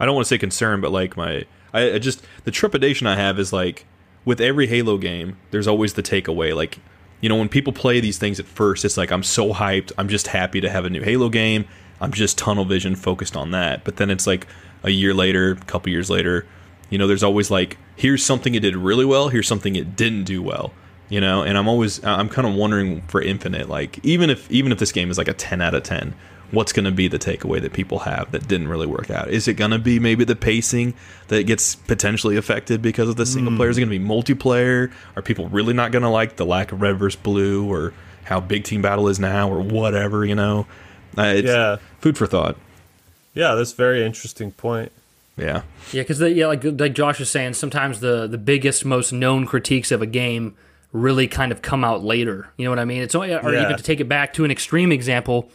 I don't want to say concern, but like my, I, I just the trepidation I have is like with every Halo game, there's always the takeaway. Like, you know, when people play these things at first, it's like I'm so hyped. I'm just happy to have a new Halo game. I'm just tunnel vision focused on that. But then it's like a year later, a couple years later, you know, there's always like here's something it did really well. Here's something it didn't do well. You know, and I'm always I'm kind of wondering for Infinite, like even if even if this game is like a 10 out of 10, what's going to be the takeaway that people have that didn't really work out? Is it going to be maybe the pacing that gets potentially affected because of the single player? Is it going to be multiplayer? Are people really not going to like the lack of red versus blue or how big team battle is now or whatever? You know, uh, it's Yeah. food for thought. yeah, that's a very interesting point. Yeah, Yeah, because yeah, like like Josh is saying, sometimes the the biggest, most known critiques of a game really kind of come out later. You know what I mean? It's only, or Yeah. even to take it back to an extreme example,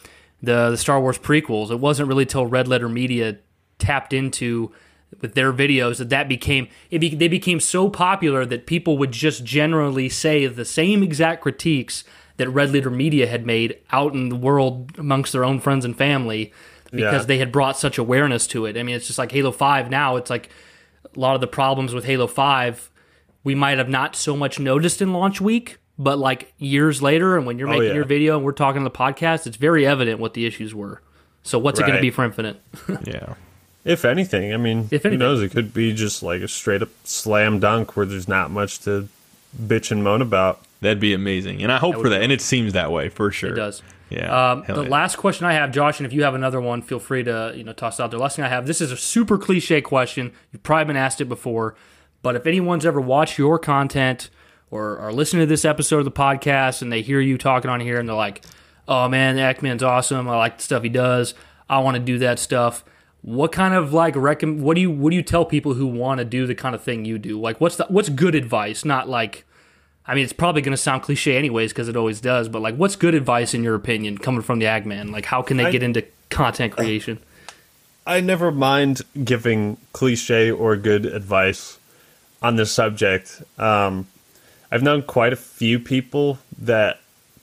the the Star Wars prequels. It wasn't really till Red Letter Media tapped into with their videos that that became it be, they became so popular that people would just generally say the same exact critiques that Red Letter Media had made out in the world amongst their own friends and family because Yeah. they had brought such awareness to it. I mean, it's just like Halo 5 now, it's like a lot of the problems with Halo 5 we might have not so much noticed in launch week, but like years later and when you're Oh, making yeah. your video and we're talking on the podcast, it's very evident what the issues were. So what's it going to be for Infinite? yeah. If anything, I mean, If who anything. knows? It could be just like a straight up slam dunk where there's not much to bitch and moan about. That'd be amazing, and I hope for that. be And it seems that way for sure. It does. Yeah. Um, the yeah. last question I have, Josh, and if you have another one, feel free to you know toss it out there. Last thing I have, this is a super cliche question. You've probably been asked it before, but if anyone's ever watched your content or are listening to this episode of the podcast and they hear you talking on here and they're like, "Oh man, the Actman's awesome. I like the stuff he does. I want to do that stuff." What kind of like recomm- What do you what do you tell people who want to do the kind of thing you do? Like, what's the, what's good advice? Not like I mean, it's probably going to sound cliche anyways because it always does. But like, what's good advice in your opinion coming from the Actman? Like, how can they I- get into content creation? I never mind giving cliche or good advice on this subject. Um, I've known quite a few people that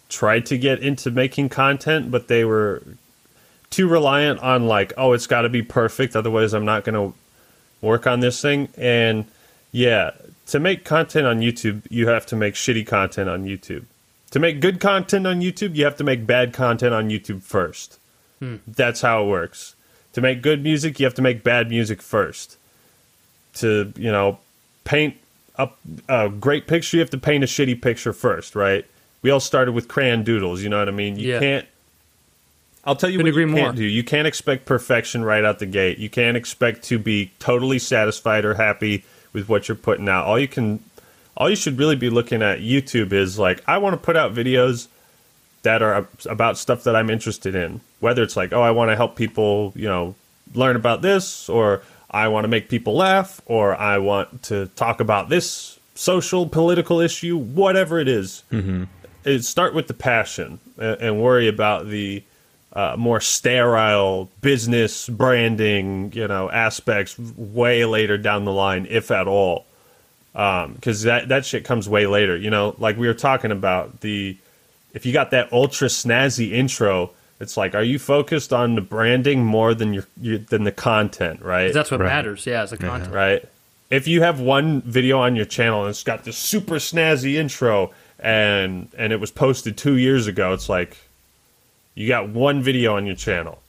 tried to get into making content, but they were too reliant on like, oh, it's got to be perfect, otherwise I'm not going to work on this thing. And yeah, to make content on YouTube, you have to make shitty content on YouTube. To make good content on YouTube, you have to make bad content on YouTube first. Hmm. That's how it works. To make good music, you have to make bad music first. To, you know, paint a, a great picture, you have to paint a shitty picture first, right? We all started with crayon doodles, you know what I mean? You Yeah. can't I'll tell you Couldn't what you can't more. do. You can't expect perfection right out the gate. You can't expect to be totally satisfied or happy with what you're putting out. All you can all you should really be looking at YouTube is like I want to put out videos that are about stuff that I'm interested in. Whether it's like, oh, I want to help people, you know, learn about this, or I want to make people laugh, or I want to talk about this social, political issue, whatever it is. Mm-hmm. It, start with the passion and, and worry about the uh, more sterile business branding, you know, aspects way later down the line, if at all. Because um, that that shit comes way later. You know, like we were talking about the if you got that ultra snazzy intro, it's like, are you focused on the branding more than your, your than the content, right? That's what Right. matters. Yeah, it's the content. right? If you have one video on your channel and it's got this super snazzy intro and and it was posted two years ago, it's like you got one video on your channel.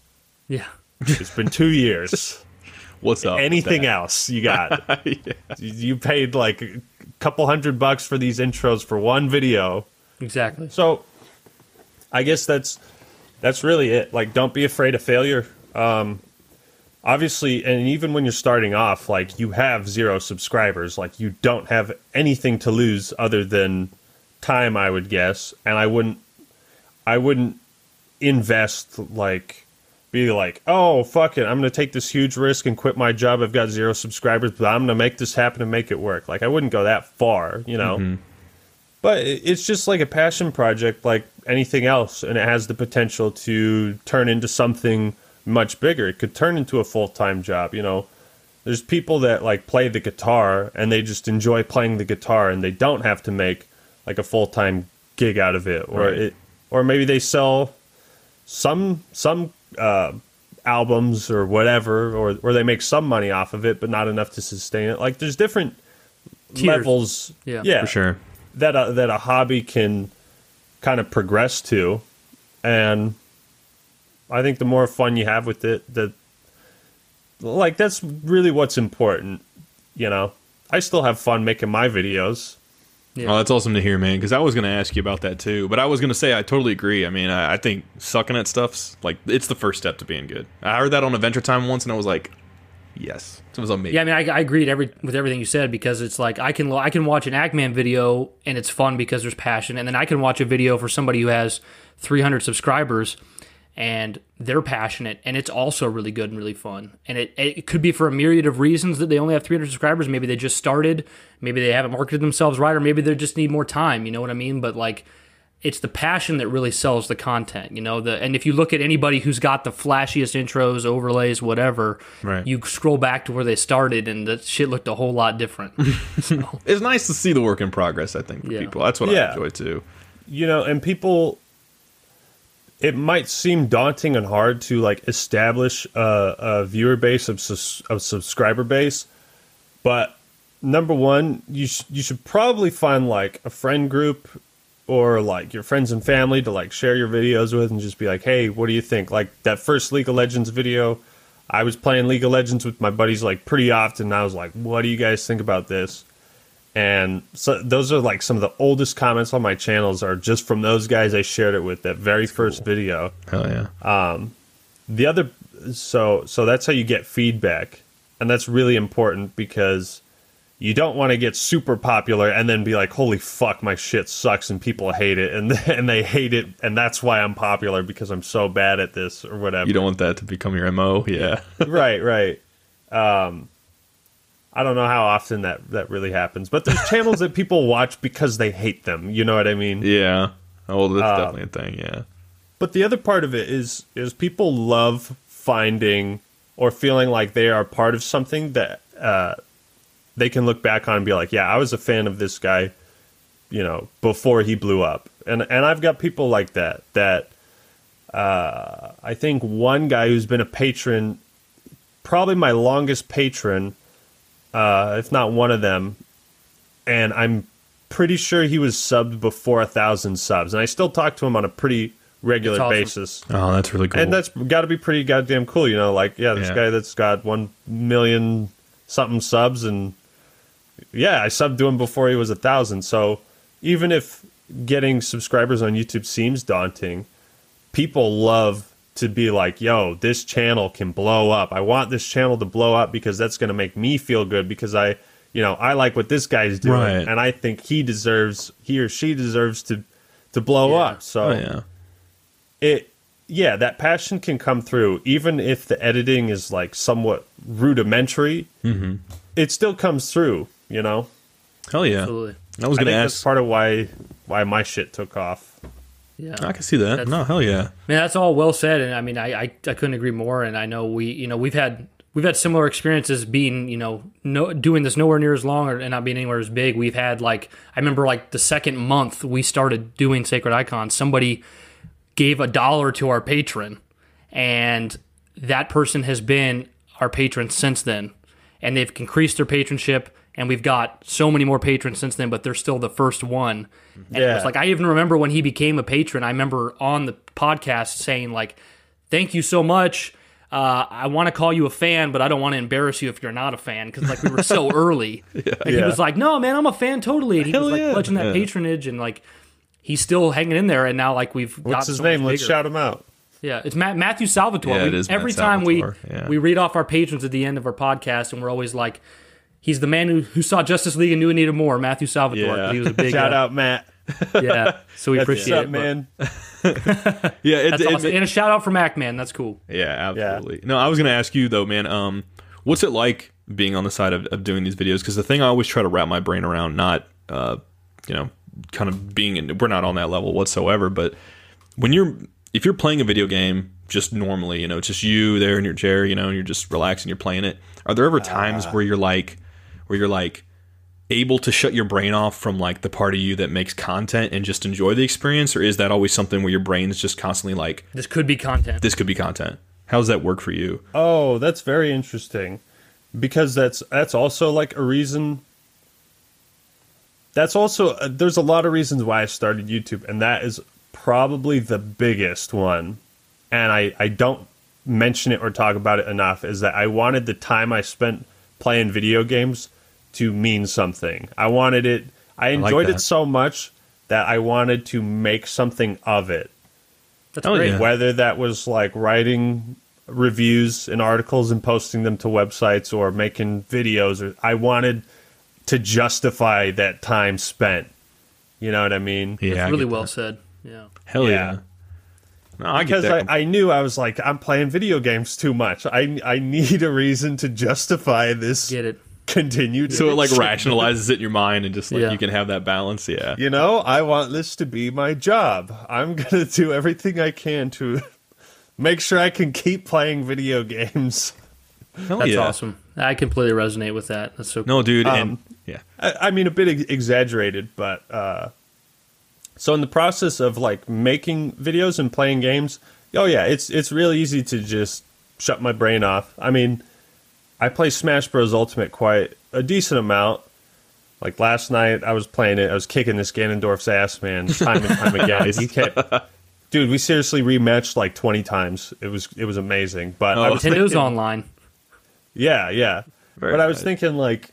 Yeah. It's been two years. What's up? with Anything that? else you got? You paid like a couple hundred bucks for these intros for one video. Exactly. So I guess that's that's really it. Like don't be afraid of failure. Um obviously and even when you're starting off, like you have zero subscribers, like you don't have anything to lose other than time, I would guess. And I wouldn't I wouldn't invest like be like, oh fuck it, I'm gonna take this huge risk and quit my job. I've got zero subscribers, but I'm gonna make this happen and make it work. Like I wouldn't go that far, you know. But it's just like a passion project, like anything else, and it has the potential to turn into something much bigger. It could turn into a full time job. You know, there's people that like play the guitar and they just enjoy playing the guitar, and they don't have to make like a full time gig out of it, or Right. it, or maybe they sell some some uh, albums or whatever, or or they make some money off of it, but not enough to sustain it. Like there's different Tiers. levels. Yeah. yeah, For sure. that a, that a hobby can kind of progress to, and I think the more fun you have with it, the like that's really what's important. You know, I still have fun making my videos. Yeah. Oh, that's awesome to hear, man. Because I was going to ask you about that too, but I was going to say I totally agree. I mean, I, I think sucking at stuff's like it's the first step to being good. I heard that on Adventure Time once, and I was like, yes, it was amazing. Yeah, I mean, I, I agreed every with everything you said because it's like I can I can watch an Actman video and it's fun because there's passion, and then I can watch a video for somebody who has 300 subscribers and they're passionate and it's also really good and really fun. And it it could be for a myriad of reasons that they only have 300 subscribers. Maybe they just started, maybe they haven't marketed themselves right, or maybe they just need more time. You know what I mean? But like. It's the passion that really sells the content, you know. The and if you look at anybody who's got the flashiest intros, overlays, whatever, Right. you scroll back to where they started and the shit looked a whole lot different. so, It's nice to see the work in progress. I think for Yeah. people, that's what I enjoy too. you know and people it might seem daunting and hard to like establish a, a viewer base of, sus- of subscriber base but number one you, sh- you should probably find like a friend group or like your friends and family to like share your videos with and just be like hey what do you think like that first league of legends video i was playing league of legends with my buddies like pretty often and i was like what do you guys think about this and so those are like some of the oldest comments on my channels are just from those guys I shared it with that very first video. Hell yeah. Um, the other so so that's how you get feedback. And that's really important because you don't want to get super popular and then be like, "Holy fuck, my shit sucks and people hate it." And and they hate it and that's why I'm popular because I'm so bad at this or whatever. you don't want that to become your mo. Yeah. right, right. Um, I don't know how often that that really happens, but there's channels that people watch because they hate them. You know what I mean? yeah. Oh, that's Uh, definitely a thing. Yeah. But the other part of it is is people love finding or feeling like they are part of something that uh, they can look back on and be like, yeah, I was a fan of this guy, you know, before he blew up. And and I've got people like that that uh, I think one guy who's been a patron, probably my longest patron, uh, if not one of them, and I'm pretty sure he was subbed before a thousand subs, and I still talk to him on a pretty regular awesome. basis. Oh, that's really cool. And that's got to be pretty goddamn cool, you know. Like, yeah, this Yeah. guy that's got one million something subs, and yeah, I subbed to him before he was a thousand. So even if getting subscribers on YouTube seems daunting, people love to be like, yo, this channel can blow up. I want this channel to blow up because that's going to make me feel good because I you know, I like what this guy's doing, Right. and I think he deserves, he or she deserves to to blow Yeah. up. So Oh yeah. it yeah that passion can come through even if the editing is like somewhat rudimentary Mm-hmm. it still comes through you know Hell yeah. Absolutely. I was gonna think that's ask. part of why why my shit took off Yeah. I can see that. That's- No, hell yeah. Man, that's all well said, and I mean, I, I I couldn't agree more. And I know we, you know, we've had we've had similar experiences being, you know, no doing this nowhere near as long or, and not being anywhere as big. We've had like I remember like the second month we started doing Sacred Icons, somebody gave a dollar to our patron, and that person has been our patron since then, and they've increased their patronship. And we've got so many more patrons since then, but they're still the first one. And it Yeah. was like I even remember when he became a patron. I remember on the podcast saying like, "Thank you so much. Uh, I want to call you a fan, but I don't want to embarrass you if you're not a fan because like we were so early." yeah. And he Yeah. was like, "No, man, I'm a fan totally." And he Hell was like yeah. pledging that Yeah. patronage, and like he's still hanging in there. And now like we've what's got his so name much let's shout him out Yeah, it's Matt, Matthew Salvatore. Yeah, We- it is Matt every time Salvatore, we yeah. we read off our patrons at the end of our podcast, and we're always like, "He's the man who, who saw Justice League and knew it needed more." Matthew Salvatore. Yeah. He was a big shout uh, out matt Yeah, so we That's appreciate up it, man Yeah, it, That's it- awesome. and a shout out for Mac, man. That's cool. Yeah, absolutely. No, I was going to ask you though, man. Um, what's it like being on the side of, of doing these videos? Because the thing I always try to wrap my brain around, not, uh, you know, kind of being in. We're not on that level whatsoever. But when you're, if you're playing a video game just normally, you know, it's just you there in your chair, you know, and you're just relaxing, you're playing it. Are there ever times where you're like, where you're like able to shut your brain off from like the part of you that makes content and just enjoy the experience, or is that always something where your brain's just constantly like, This could be content. this could be content? How does that work for you? Oh, that's very interesting. Because that's that's also like a reason That's also uh, there's a lot of reasons why I started YouTube and that is probably the biggest one. And I I don't mention it or talk about it enough is that I wanted the time I spent playing video games to mean something. I wanted it I like enjoyed that. it so much that I wanted to make something of it That's Oh, great. yeah. whether that was like writing reviews and articles and posting them to websites or making videos or I wanted to justify that time spent. You know what I mean? Yeah, That's really well that. said. Yeah. Hell yeah. Yeah. No, I Because. I, I knew I was like, I'm playing video games too much. I I need a reason to justify this Get it. Continued. so it like rationalizes it in your mind and just like Yeah. you can have that balance. Yeah. You know, I want this to be my job. I'm gonna do everything I can to make sure I can keep playing video games. Hell That's yeah. awesome. I completely resonate with that. That's so cool. No, dude. and Um, yeah. I, I mean, a bit ex- exaggerated, but uh, so in the process of like making videos and playing games, oh yeah, it's it's really easy to just shut my brain off. I mean, I play Smash Bros. Ultimate quite a decent amount. Like last night, I was playing it. I was kicking this Ganondorf's ass, man, time and time again. He kept, dude. We seriously rematched like twenty times. It was it was amazing. But I Oh. was Nintendo's thinking- online. yeah, yeah. Very but I was thinking like,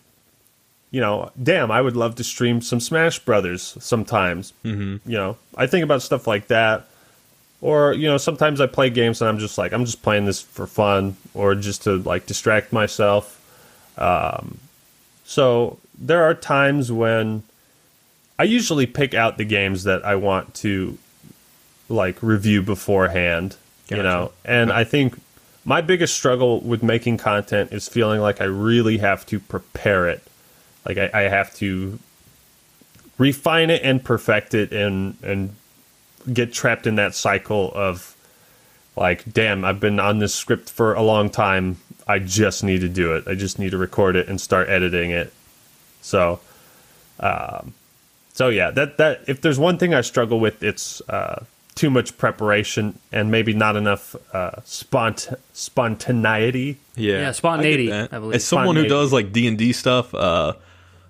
you know, damn, I would love to stream some Smash Brothers sometimes. Mm-hmm. You know, I think about stuff like that. Or you know, sometimes I play games and I'm just like, I'm just playing this for fun or just to like distract myself. Um, so there are times when I usually pick out the games that I want to like review beforehand, you know. And I think my biggest struggle with making content is feeling like I really have to prepare it. Like I, I have to refine it and perfect it and and get trapped in that cycle of like, damn, I've been on this script for a long time. I just need to do it. I just need to record it and start editing it. So, um, so yeah, that that if there's one thing I struggle with, it's uh, too much preparation and maybe not enough uh, spont spontaneity. Yeah, Yeah, spontaneity, I. I believe. As someone who does like D and D stuff, uh,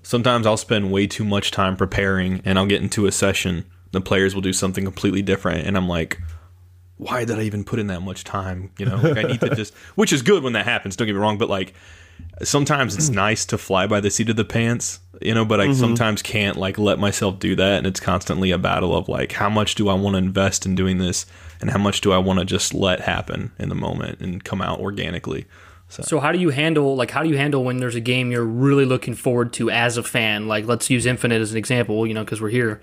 sometimes I'll spend way too much time preparing, and I'll get into a session. The players will do something completely different, and I'm like, "Why did I even put in that much time?" You know, like, I need to just, which is good when that happens. Don't get me wrong, but like sometimes it's nice to fly by the seat of the pants, you know. But I mm-hmm. sometimes can't like let myself do that, and it's constantly a battle of like, how much do I want to invest in doing this, and how much do I want to just let happen in the moment and come out organically. So how do you handle like how do you handle when there's a game you're really looking forward to as a fan? Like let's use Infinite as an example, you know, because we're here.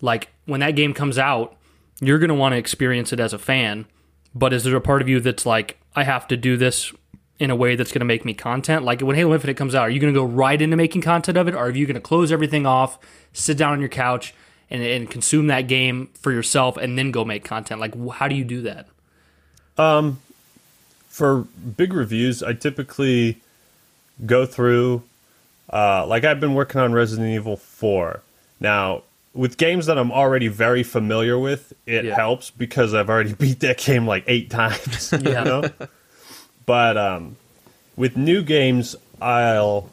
Like when that game comes out, you're gonna want to experience it as a fan. But is there a part of you that's like, I have to do this in a way that's gonna make me content? Like when Halo Infinite comes out, are you gonna go right into making content of it, or are you gonna close everything off, sit down on your couch, and, and consume that game for yourself, and then go make content? Like how do you do that? Um, for big reviews, I typically go through. Uh, like I've been working on Resident Evil Four now. With games that I'm already very familiar with, it Yeah. helps because I've already beat that game like eight times. you Yeah. know? But um, with new games, I'll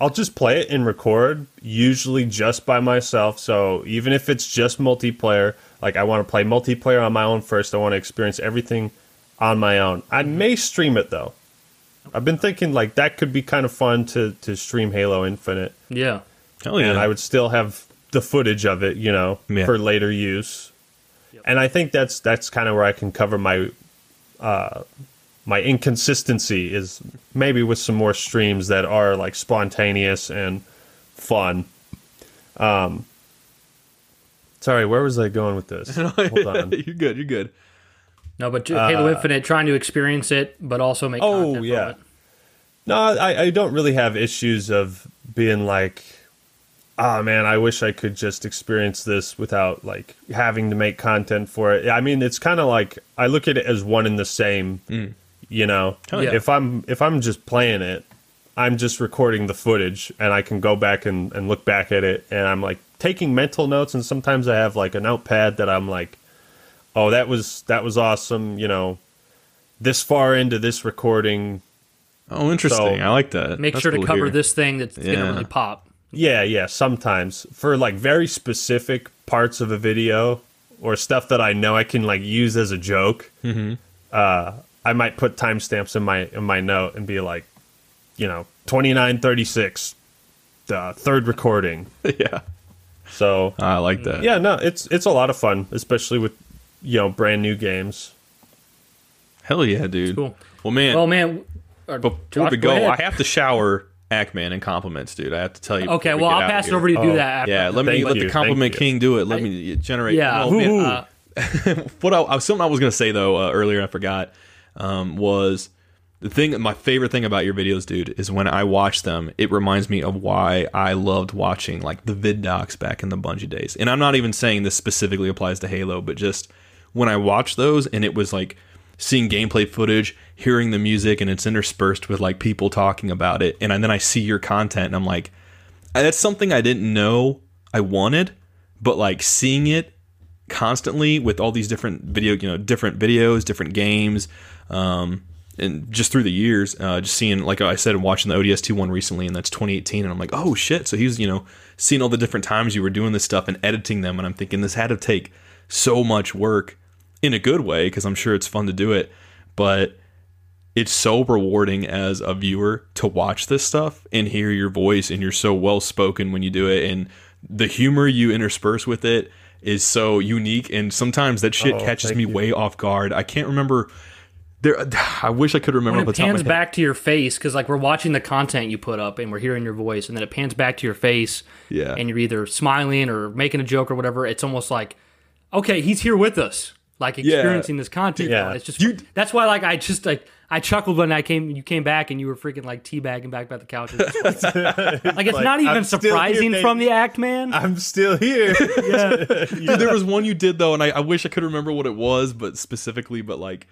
I'll just play it and record, usually just by myself. So even if it's just multiplayer, like I want to play multiplayer on my own first, I want to experience everything on my own. I may stream it though. I've been thinking like that could be kind of fun to to stream Halo Infinite, Yeah. Hell yeah. and I would still have the footage of it, you know, Yeah. for later use. And I think that's that's kind of where I can cover my uh, my inconsistency is maybe with some more streams that are like spontaneous and fun. Um, sorry, where was I going with this? Hold on. you're good. You're good. No, but ju- Halo Infinite, trying to experience it, but also make. Uh, Oh, content from yeah. it. No, I, I don't really have issues of being like, ah, man, I wish I could just experience this without like having to make content for it. I mean, it's kind of like I look at it as one and the same. You know, Mm. yeah. if I'm if I'm just playing it, I'm just recording the footage, and I can go back and, and look back at it, and I'm like taking mental notes, and sometimes I have like a notepad that I'm like, oh, that was that was awesome. You know, this far into this recording, Oh, interesting. So- I like that. Make That's sure to cool cover hear. this thing that's Yeah. gonna really pop. Yeah, yeah, sometimes for like very specific parts of a video or stuff that I know I can like use as a joke. Mm-hmm. Uh, I might put timestamps in my in my note and be like, you know, twenty nine thirty six, the third recording. yeah. So I like that. yeah, no, it's it's a lot of fun, especially with you know brand new games. Hell yeah, dude. Cool. Well, man, Well, man. or- before Josh, we go, ahead. I have to shower Actman and compliments, dude. I have to tell you. Okay, before we well, get I'll out pass it over to you to Oh, do that. After. Yeah, let me Thank let you, the compliment thank you. king do it. Let me generate. Yeah. Oh, man, uh, what I, I- something I was gonna say though uh, earlier I forgot um, was the thing. My favorite thing about your videos, dude, is when I watch them. It reminds me of why I loved watching like the vid docs back in the Bungie days. And I'm not even saying this specifically applies to Halo, but just when I watched those and it was like seeing gameplay footage, hearing the music, and it's interspersed with like people talking about it, and then I see your content, and I'm like, that's something I didn't know I wanted, but like seeing it constantly with all these different video, you know, different videos, different games, um, and just through the years, uh, just seeing, like I said, watching the ODST one recently, and that's 2018, and I'm like, oh shit! So he's, you know, seeing all the different times you were doing this stuff and editing them, and I'm thinking this had to take so much work in a good way because I'm sure it's fun to do it, but it's so rewarding as a viewer to watch this stuff and hear your voice and you're so well spoken when you do it and the humor you intersperse with it is so unique and sometimes that shit Oh, catches me you. way off guard. I can't remember there I wish I could remember when off it the pans my back to your face, because like we're watching the content you put up and we're hearing your voice, and then it pans back to your face, Yeah. and you're either smiling or making a joke or whatever. It's almost like, okay, he's here with us, like experiencing this content. Yeah. now. It's just You- that's why like I just like I chuckled when I came you came back and you were freaking like teabagging back by the couch. like it's Like, not even I'm still here, surprising from the act, man. I'm still here. Dude, there was one you did though, and I, I wish I could remember what it was, but specifically, but like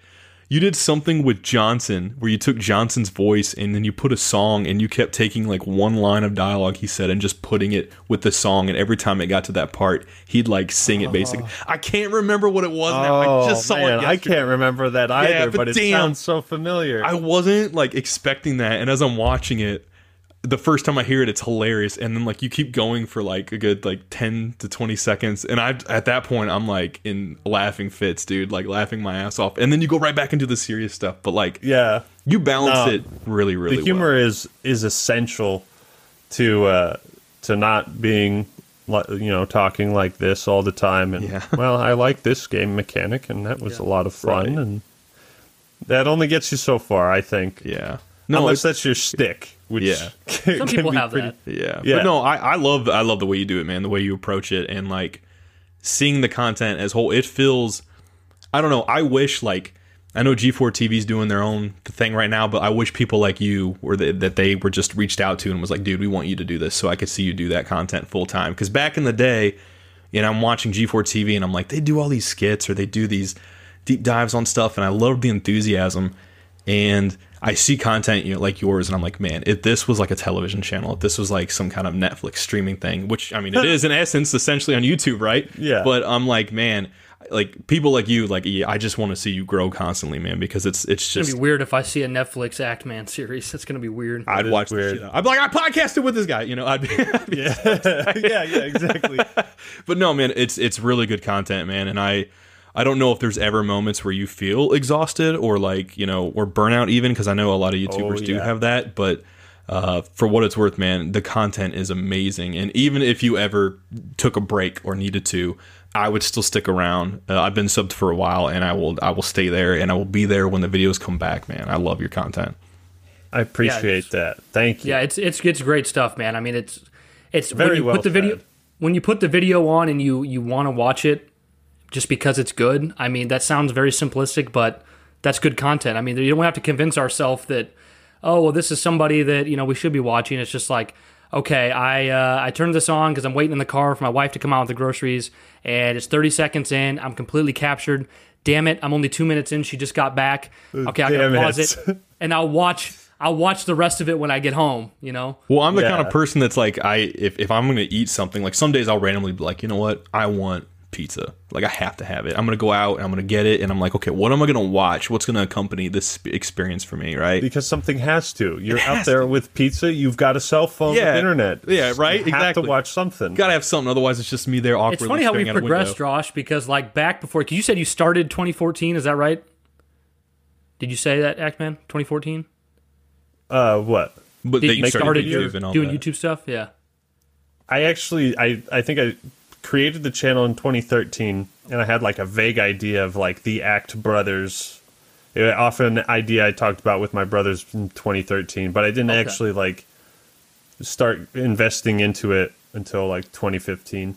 you did something with Johnson where you took Johnson's voice and then you put a song and you kept taking like one line of dialogue he said and just putting it with the song, and every time it got to that part, he'd like sing it basically. Uh-huh. I can't remember what it was now. I oh, just saw Oh, man, it. I can't remember that either, but but, it damn. sounds so familiar. I wasn't like expecting that, and as I'm watching it, the first time I hear it, it's hilarious, and then like you keep going for like a good like ten to twenty seconds, and I at that point I'm like in laughing fits, dude, like laughing my ass off, and then you go right back into the serious stuff, but like yeah. you balance No. it really, really well. the humor well. is is essential to uh to not being you know talking like this all the time and Yeah. well i like this game mechanic and that was a lot of fun Right. and that only gets you so far, I think. Yeah. No, No, unless that's your stick. Which Yeah. can Some people have pretty- that. yeah. Yeah. But no, I, I love I love the way you do it, man. The way you approach it and like seeing the content as whole. It feels I don't know. I wish like I know G4 TV's doing their own thing right now, but I wish people like you were the, that they were just reached out to and was like, dude, we want you to do this, so I could see you do that content full time. Because back in the day, you know, I'm watching G4 TV and I'm like, they do all these skits or they do these deep dives on stuff, and I love the enthusiasm. And I see content you know, like yours, and I'm like, man, if this was like a television channel, if this was like some kind of Netflix streaming thing, which I mean, it is in essence essentially on YouTube, right? Yeah. But I'm like, man, like people like you, like yeah, I just want to see you grow constantly, man, because it's it's It's just gonna be weird if I see a Netflix Act Man series. That's gonna be weird. I'd watch weird. the shit. I'd be like, I podcasted with this guy, you know. I'd be, yeah, yeah, yeah, exactly. but no, man, it's it's really good content, man, and I I don't know if there's ever moments where you feel exhausted or like you know or burnout even because I know a lot of YouTubers do yeah. have that, but. Uh, for what it's worth, man, the content is amazing, and even if you ever took a break or needed to, I would still stick around. Uh, I've been subbed for a while, and I will I will stay there, and I will be there when the videos come back, man. I love your content. I appreciate that. Thank you. Yeah, it's it's it's great stuff, man. I mean, it's it's Very when you well put the video when you put the video on and you you want to watch it just because it's good. I mean, that sounds very simplistic, but that's good content. I mean, you don't have to convince ourselves that oh, well, this is somebody that you know we should be watching. It's just like okay, I uh, I turned this on because I'm waiting in the car for my wife to come out with the groceries, and it's 30 seconds in. I'm completely captured. Damn it! I'm only two minutes in. She just got back. Okay, I Damn gotta pause it. it, and I'll watch. I'll watch the rest of it when I get home. You know. Well, I'm the kind of person that's like, I if, if I'm gonna eat something, like some days I'll randomly be like, you know what, I want pizza. Like I have to have it. I'm gonna go out and I'm gonna get it, and I'm like, okay, what am I gonna watch? What's gonna accompany this experience for me, right? because something has to. You're has out there with pizza. You've got a cell phone, Yeah. with internet. Yeah, right? You Have to watch something. Gotta have something, otherwise it's just me there awkwardly. Looking at it. It's funny how staring we've out a progressed, window. Josh, because like back before, because you said you started 2014, is that right? Did you say that, Actman? 2014? Uh, what? But Did that you you started started YouTube your, and all doing that. YouTube stuff? Yeah. I actually, I, I think I created the channel in 2013, and I had like a vague idea of like the Act Brothers. It, often an idea I talked about with my brothers in 2013, but I didn't Okay. actually like start investing into it until like 2015.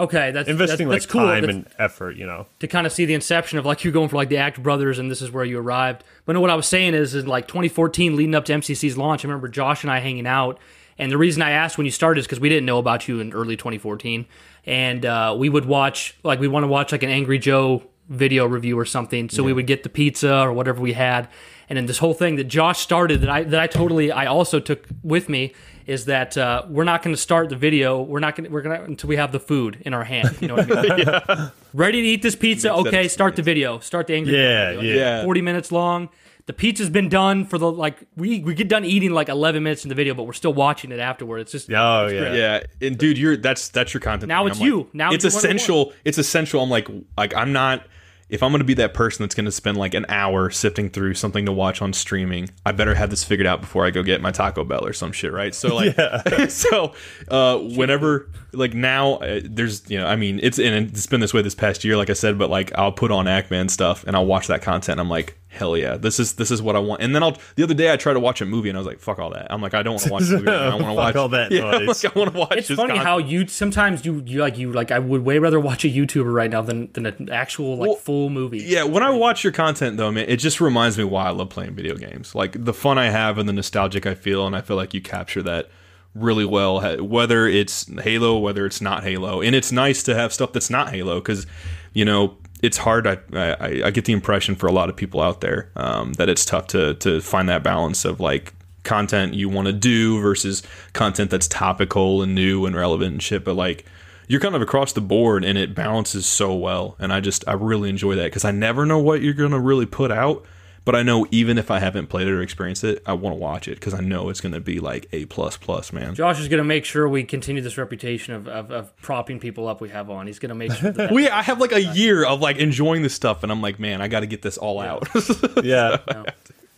Okay, that's Investing that's, like that's cool time That's- and effort, you know. to kind of see the inception of like you're going for like the Act Brothers, and this is where you arrived. But no, what I was saying is, in like 2014, leading up to MCC's launch, I remember Josh and I hanging out, and the reason I asked when you started is because we didn't know about you in early 2014, and uh, we would watch like we want to watch like an Angry Joe video review or something, so we would get the pizza or whatever we had, and then this whole thing that Josh started that I that I totally I also took with me is that uh, we're not going to start the video. We're not going to we're going to until we have the food in our hand. You know what I mean? Ready to eat this pizza? Okay, sense. start the video. Start the angry. Yeah, video. yeah. Yeah. Forty minutes long. The pizza's been done for the like we we get done eating like eleven minutes in the video, but we're still watching it afterward. It's just Oh yeah. Yeah, and dude, you're that's that's your content. Now thing. it's I'm like, you. Now it's you essential. It's essential. I'm like like I'm not. If I'm going to be that person that's going to spend like an hour sifting through something to watch on streaming, I better have this figured out before I go get my Taco Bell or some shit, right? So like, so uh, whenever like now uh, there's you know I mean it's and it's been this way this past year, like I said, but like I'll put on Actman stuff and I'll watch that content. And I'm like, hell yeah, this is this is what I want. And then I'll the other day I tried to watch a movie and I was like, fuck all that. I'm like, I don't want to watch a movie. Right now. I want to watch all that Yeah, I'm noise. like, I want to watch. It's funny content. how you sometimes you you like you like I would way rather watch a YouTuber right now than than an actual like Well, full movie. Yeah, when I watch your content though, man, it just reminds me why I love playing video games. Like the fun I have and the nostalgic I feel, and I feel like you capture that really well. Whether it's Halo, whether it's not Halo, and it's nice to have stuff that's not Halo because you know it's hard. I, I I get the impression for a lot of people out there um, that it's tough to to find that balance of like content you want to do versus content that's topical and new and relevant and shit. But like you're kind of across the board and it balances so well and i just i really enjoy that because i never know what you're to really put out but i know even if i haven't played it or experienced it i want to watch it because i know it's going to be like a plus plus man Josh is going to make sure we continue this reputation of, of, of propping people up we have on. He's going to make sure that well, yeah, I have like a year of like enjoying this stuff, and I'm like, man, I got to get this all out. yeah.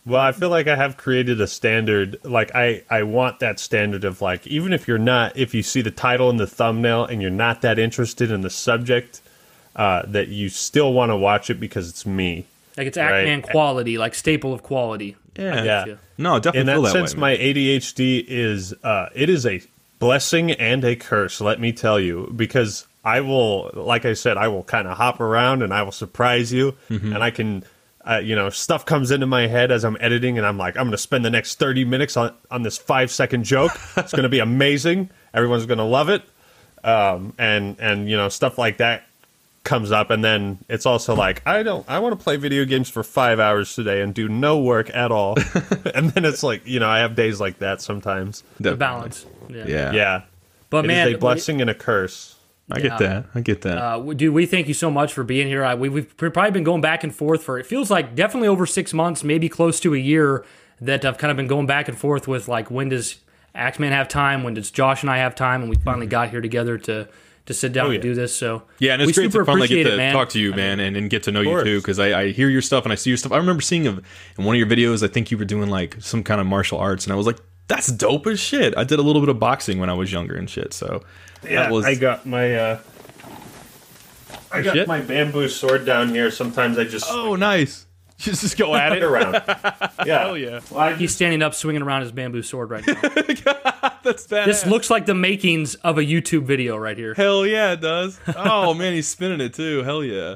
Well, I feel like I have created a standard. Like I, I want that standard of like, even if you're not, if you see the title and the thumbnail and you're not that interested in the subject, uh, that you still want to watch it because it's me. Like it's Right. Quality, like staple of quality. Yeah. Yeah. you. No, definitely in feel that that sense, way. my ADHD is uh, it is a blessing and a curse. Let me tell you, because I will, like I said, I will kind of hop around and I will surprise you, Mm-hmm. and I can. Uh, you know, stuff comes into my head as I'm editing, and I'm like, I'm going to spend the next 30 minutes on, on this five second joke. It's going to be amazing. Everyone's going to love it. Um, and, and, you know, stuff like that comes up and then it's also like i don't i want to play video games for five hours today and do no work at all and then it's like you know i have days like that sometimes The balance. Yeah. Yeah. yeah But It is man, a blessing and a curse I get that. I get that. Uh, we- dude, we thank you so much for being here. I, we, we've probably been going back and forth for it feels like definitely over six months, maybe close to a year. That I've kind of been going back and forth with like when does Actman have time? When does Josh and I have time? And we finally got here together to to sit down Oh, and do this. So Yeah, and it's great super to finally get to man. talk to you, man, and, and get to know you too. Because I, I hear your stuff and I see your stuff. I remember seeing a, in one of your videos, I think you were doing like some kind of martial arts, and I was like, "That's dope as shit." I did a little bit of boxing when I was younger and shit. So yeah that was i got my uh i got shit. my bamboo sword down here sometimes i just oh nice. Just just go at it it. around yeah Hell yeah, Well, I He's standing up, swinging around his bamboo sword right now. that's badass. this looks like the makings of a YouTube video right here. Hell yeah, it does. Oh man, he's spinning it too. Hell yeah.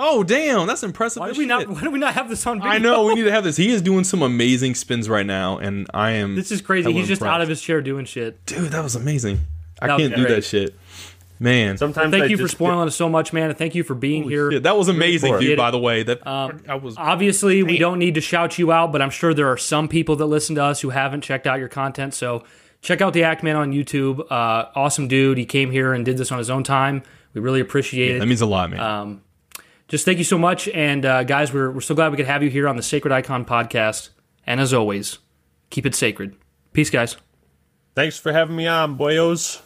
Oh damn, that's impressive. Why do we not? Why do we not have this on video? I know we need to have this. He is doing some amazing spins right now, and I am. This is crazy. hella He's just out of his chair doing shit. Dude, that was amazing. I That was can't do great. that shit. Man. sometimes I Thank you for just spoiling us so much, man, and thank you for being here. Yeah, that was amazing, dude, by the way. That I was Obviously, we don't need to shout you out, but I'm sure there are some people that listen to us who haven't checked out your content. So check out the Actman on YouTube. Uh, awesome dude. He came here and did this on his own time. We really appreciate that it. That means a lot, man. Just thank you so much. And uh, guys, we're, we're so glad we could have you here on the Sacred Icon podcast. And as always, keep it sacred. Peace, guys. thanks for having me on boyos